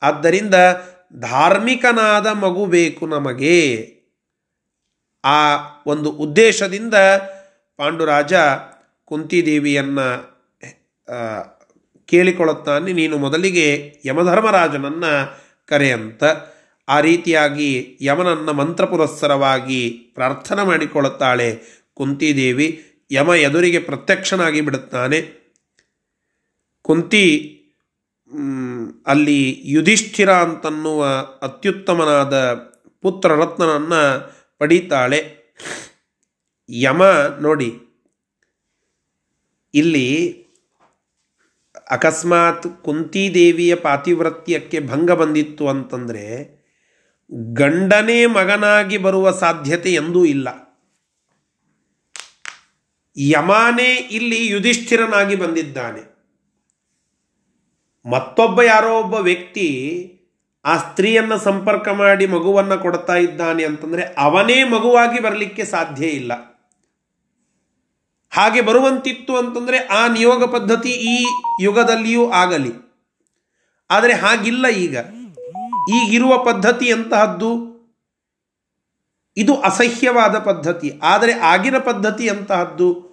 ಆದ್ದರಿಂದ ಧಾರ್ಮಿಕನಾದ ಮಗು ಬೇಕು ನಮಗೆ. ಆ ಒಂದು ಉದ್ದೇಶದಿಂದ ಪಾಂಡುರಾಜ ಕುಂತಿದೇವಿಯನ್ನು ಕೇಳಿಕೊಳ್ಳುತ್ತಾನೆ. ನೀನು ಮೊದಲಿಗೆ ಯಮಧರ್ಮರಾಜನನ್ನು ಕರೆಯಂತ. ಆ ರೀತಿಯಾಗಿ ಯಮನನ್ನು ಮಂತ್ರಪುರಸ್ಸರವಾಗಿ ಪ್ರಾರ್ಥನೆ ಮಾಡಿಕೊಳ್ಳುತ್ತಾಳೆ ಕುಂತಿದೇವಿ. ಯಮ ಎದುರಿಗೆ ಪ್ರತ್ಯಕ್ಷನಾಗಿ ಬಿಡುತ್ತಾನೆ. ಕುಂತಿ ಅಲ್ಲಿ ಯುಧಿಷ್ಠಿರ ಅಂತನ್ನುವ ಅತ್ಯುತ್ತಮನಾದ ಪುತ್ರರತ್ನನನ್ನು ಪಡೀತಾಳೆ. ಯಮ ನೋಡಿ, ಇಲ್ಲಿ ಅಕಸ್ಮಾತ್ ಕುಂತಿದೇವಿಯ ಪಾತಿವ್ರತ್ಯಕ್ಕೆ ಭಂಗ ಬಂದಿತ್ತು ಅಂತಂದರೆ ಗಂಡನೇ ಮಗನಾಗಿ ಬರುವ ಸಾಧ್ಯತೆ ಎಂದೂ ಇಲ್ಲ. ಯಮಾನೇ ಇಲ್ಲಿ ಯುಧಿಷ್ಠಿರನಾಗಿ ಬಂದಿದ್ದಾನೆ. ಮತ್ತೊಬ್ಬ ಯಾರೋ ಒಬ್ಬ ವ್ಯಕ್ತಿ ಆ ಸ್ತ್ರೀಯನ್ನು ಸಂಪರ್ಕ ಮಾಡಿ ಮಗುವನ್ನು ಕೊಡ್ತಾ ಇದ್ದಾನೆ ಅಂತಂದರೆ ಅವನೇ ಮಗುವಾಗಿ ಬರಲಿಕ್ಕೆ ಸಾಧ್ಯ ಇಲ್ಲ. ಹಾಗೆ ಬರುವಂತಿತ್ತು ಅಂತಂದರೆ ಆ ನಿಯೋಗ ಪದ್ಧತಿ ಈ ಯುಗದಲ್ಲಿಯೂ ಆಗಲಿ. ಆದರೆ ಹಾಗಿಲ್ಲ ಈಗ. ಈಗಿರುವ ಪದ್ಧತಿ ಎಂತಹದ್ದು? ಇದು ಅಸಹ್ಯವಾದ ಪದ್ಧತಿ. ಆದರೆ ಆಗಿನ ಪದ್ಧತಿ ಎಂತಹದ್ದು?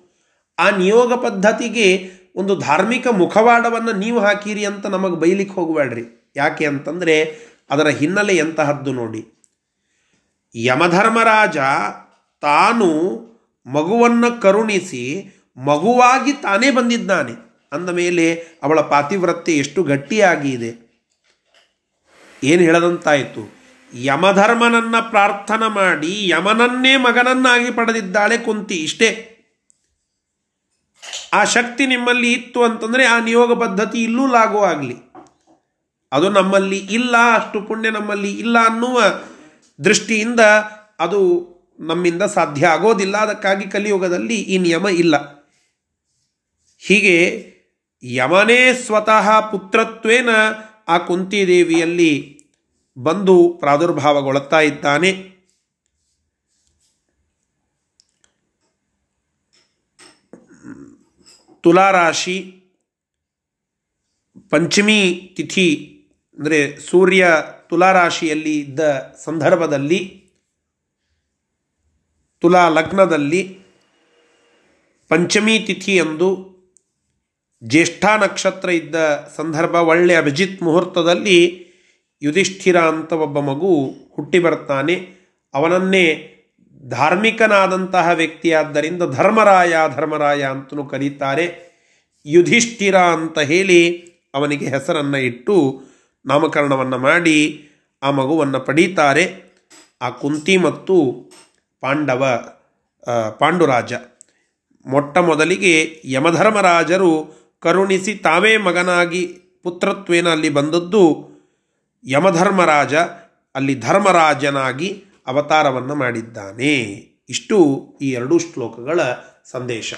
ಆ ನಿಯೋಗ ಪದ್ಧತಿಗೆ ಒಂದು ಧಾರ್ಮಿಕ ಮುಖವಾಡವನ್ನು ನೀವು ಹಾಕಿರಿ ಅಂತ ನಮಗೆ ಬೈಲಿಕ್ಕೆ ಹೋಗಬೇಡ್ರಿ ಯಾಕೆ ಅಂತಂದರೆ ಅದರ ಹಿನ್ನೆಲೆ ಎಂತಹದ್ದು ನೋಡಿ. ಯಮಧರ್ಮರಾಜ ತಾನು ಮಗುವನ್ನು ಕರುಣಿಸಿ ಮಗುವಾಗಿ ತಾನೇ ಬಂದಿದ್ದಾನೆ. ಅಂದ ಮೇಲೆ ಅವಳ ಪಾತಿವ್ರತ್ಯ ಎಷ್ಟು ಗಟ್ಟಿಯಾಗಿ ಇದೆ. ಏನು ಹೇಳದಂತಾಯಿತು? ಯಮಧರ್ಮನನ್ನ ಪ್ರಾರ್ಥನೆ ಮಾಡಿ ಯಮನನ್ನೇ ಮಗನನ್ನಾಗಿ ಪಡೆದಿದ್ದಾಳೆ ಕುಂತಿ. ಇಷ್ಟೇ. ಆ ಶಕ್ತಿ ನಿಮ್ಮಲ್ಲಿ ಇತ್ತು ಅಂತಂದರೆ ಆ ನಿಯೋಗ ಪದ್ಧತಿ ಇಲ್ಲೂ ಲಾಗು ಆಗಲಿ. ಅದು ನಮ್ಮಲ್ಲಿ ಇಲ್ಲ, ಅಷ್ಟು ಪುಣ್ಯ ನಮ್ಮಲ್ಲಿ ಇಲ್ಲ ಅನ್ನುವ ದೃಷ್ಟಿಯಿಂದ ಅದು ನಮ್ಮಿಂದ ಸಾಧ್ಯ ಆಗೋದಿಲ್ಲ. ಅದಕ್ಕಾಗಿ ಕಲಿಯುಗದಲ್ಲಿ ಈ ನಿಯಮ ಇಲ್ಲ. ಹೀಗೆ ಯಮನೇ ಸ್ವತಃ ಪುತ್ರತ್ವೇನ ಆ ಕುಂತಿದೇವಿಯಲ್ಲಿ ಬಂದು ಪ್ರಾದುರ್ಭಾವಗೊಳ್ಳುತ್ತಾ ಇದ್ದಾನೆ. ತುಲಾರಾಶಿ ಪಂಚಮಿ ತಿಥಿ ಅಂದರೆ ಸೂರ್ಯ ತುಲಾರಾಶಿಯಲ್ಲಿ ಇದ್ದ ಸಂದರ್ಭದಲ್ಲಿ ತುಲಾ ಲಗ್ನದಲ್ಲಿ ಪಂಚಮಿ ತಿಥಿಯಂದು ಜ್ಯೇಷ್ಠ ನಕ್ಷತ್ರ ಇದ್ದ ಸಂದರ್ಭ ಒಳ್ಳೆ ಅಭಿಜಿತ್ ಮುಹೂರ್ತದಲ್ಲಿ ಯುಧಿಷ್ಠಿರ ಅಂತ ಒಬ್ಬ ಮಗು ಹುಟ್ಟಿ ಬರ್ತಾನೆ ಅವನನ್ನೇ ಧಾರ್ಮಿಕನಾದಂತಹ ವ್ಯಕ್ತಿಯಾದ್ದರಿಂದ ಧರ್ಮರಾಯ ಧರ್ಮರಾಯ ಅಂತಲೂ ಕರೀತಾರೆ. ಯುಧಿಷ್ಠಿರ ಅಂತ ಹೇಳಿ ಅವನಿಗೆ ಹೆಸರನ್ನು ಇಟ್ಟು ನಾಮಕರಣವನ್ನು ಮಾಡಿ ಆ ಮಗುವನ್ನು ಪಡೀತಾರೆ. ಆ ಕುಂತಿ ಮತ್ತು ಪಾಂಡವ ಪಾಂಡುರಾಜ ಮೊಟ್ಟ ಮೊದಲಿಗೆ ಯಮಧರ್ಮರಾಜರು ಕರುಣಿಸಿ ತಾವೇ ಮಗನಾಗಿ ಪುತ್ರತ್ವೇನ ಅಲ್ಲಿ ಬಂದದ್ದು ಯಮಧರ್ಮರಾಜ ಅಲ್ಲಿ ಧರ್ಮರಾಜನಾಗಿ ಅವತಾರವನ್ನು ಮಾಡಿದ್ದಾನೆ. ಇಷ್ಟು ಈ ಎರಡೂ ಶ್ಲೋಕಗಳ ಸಂದೇಶ.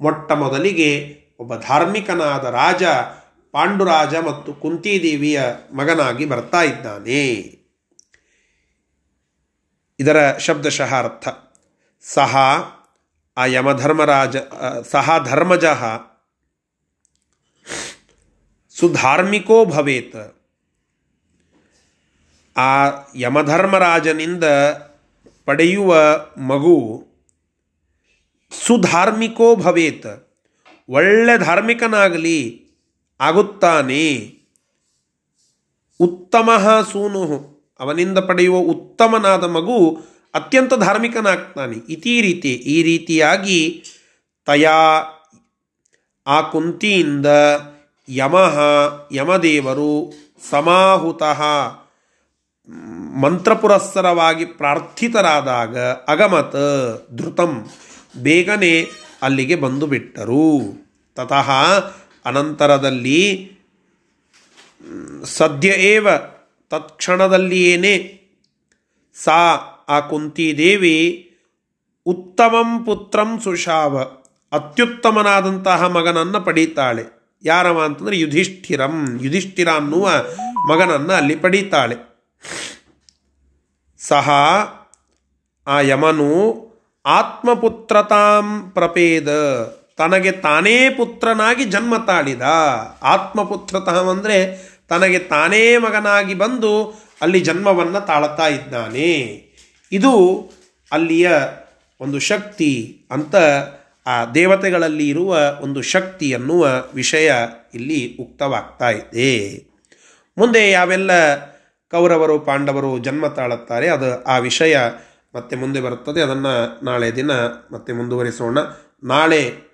ಮೊಟ್ಟ ಮೊದಲಿಗೆ ಒಬ್ಬ ಧಾರ್ಮಿಕನಾದ ರಾಜ ಪಾಂಡುರಾಜ ಮತ್ತು ಕುಂತಿದೇವಿಯ ಮಗನಾಗಿ ಬರ್ತಾ ಇದ್ದಾನೆ. ಇದರ ಶಬ್ದಶಃ ಅರ್ಥ. ಸಹ ಆ ಯಮಧರ್ಮರಾಜ ಸಹ ಧರ್ಮಜ ಸುಧಾರ್ಮಿಕೋ ಭವೇತ್. ಆ ಯಮಧರ್ಮರಾಜನಿಂದ ಪಡೆಯುವ ಮಗು ಸುಧಾರ್ಮಿಕೋ ಭವೇತ್. ಒಳ್ಳೆ ಧಾರ್ಮಿಕನಾಗಲಿ, ಆಗುತ್ತಾನೆ. ಉತ್ತಮ ಸೂನು. ಅವನಿಂದ ಪಡೆಯುವ ಉತ್ತಮನಾದ ಮಗು ಅತ್ಯಂತ ಧಾರ್ಮಿಕನಾಗ್ತಾನೆ. ಇತಿ ರೀತಿ, ಈ ರೀತಿಯಾಗಿ ತಯಾ ಆ ಕುಂತಿಯಿಂದ ಯಮಃ ಯಮದೇವರು ಸಮಾಹುತಃ ಮಂತ್ರಪುರಸ್ಸರವಾಗಿ ಪ್ರಾರ್ಥಿತರಾದಾಗ ಅಗಮತ ಧೃತಂ ಬೇಗನೆ ಅಲ್ಲಿಗೆ ಬಂದು ಬಿಟ್ಟರು. ತತಃ ಅನಂತರದಲ್ಲಿ ಸದ್ಯ ಏವ ತತ್ಕ್ಷಣದಲ್ಲಿಯೇನೇ ಸಾ ಆ ಕುಂತಿದೇವಿ ಉತ್ತಮಂ ಪುತ್ರಂ ಸುಶಾವ ಅತ್ಯುತ್ತಮನಾದಂತಹ ಮಗನನ್ನು ಪಡೀತಾಳೆ. ಯಾರವ ಅಂತಂದರೆ ಯುಧಿಷ್ಠಿರಂ. ಯುಧಿಷ್ಠಿರ ಅನ್ನುವ ಮಗನನ್ನು ಅಲ್ಲಿ ಪಡೀತಾಳೆ. ಸಹ ಆ ಯಮನು ಆತ್ಮಪುತ್ರತಾಂ ಪ್ರಪೇದ. ತನಗೆ ತಾನೇ ಪುತ್ರನಾಗಿ ಜನ್ಮ ತಾಳಿದ. ಆತ್ಮಪುತ್ರತಃ ಅಂದರೆ ತನಗೆ ತಾನೇ ಮಗನಾಗಿ ಬಂದು ಅಲ್ಲಿ ಜನ್ಮವನ್ನು ತಾಳ್ತಾ ಇದ್ದಾನೆ. ಇದು ಅಲ್ಲಿಯ ಒಂದು ಶಕ್ತಿ ಅಂತ ಆ ದೇವತೆಗಳಲ್ಲಿ ಇರುವ ಒಂದು ಶಕ್ತಿ ಅನ್ನುವ ವಿಷಯ ಇಲ್ಲಿ ಉಕ್ತವಾಗ್ತಾ ಇದೆ. ಮುಂದೆ ಯಾವೆಲ್ಲ ಕೌರವರು, ಪಾಂಡವರು ಜನ್ಮ ತಾಳುತ್ತಾರೆ, ಅದು ಆ ವಿಷಯ ಮತ್ತೆ ಮುಂದೆ ಬರುತ್ತದೆ. ಅದನ್ನು ನಾಳೆ ದಿನ ಮತ್ತೆ ಮುಂದುವರಿಸೋಣ. ನಾಳೆ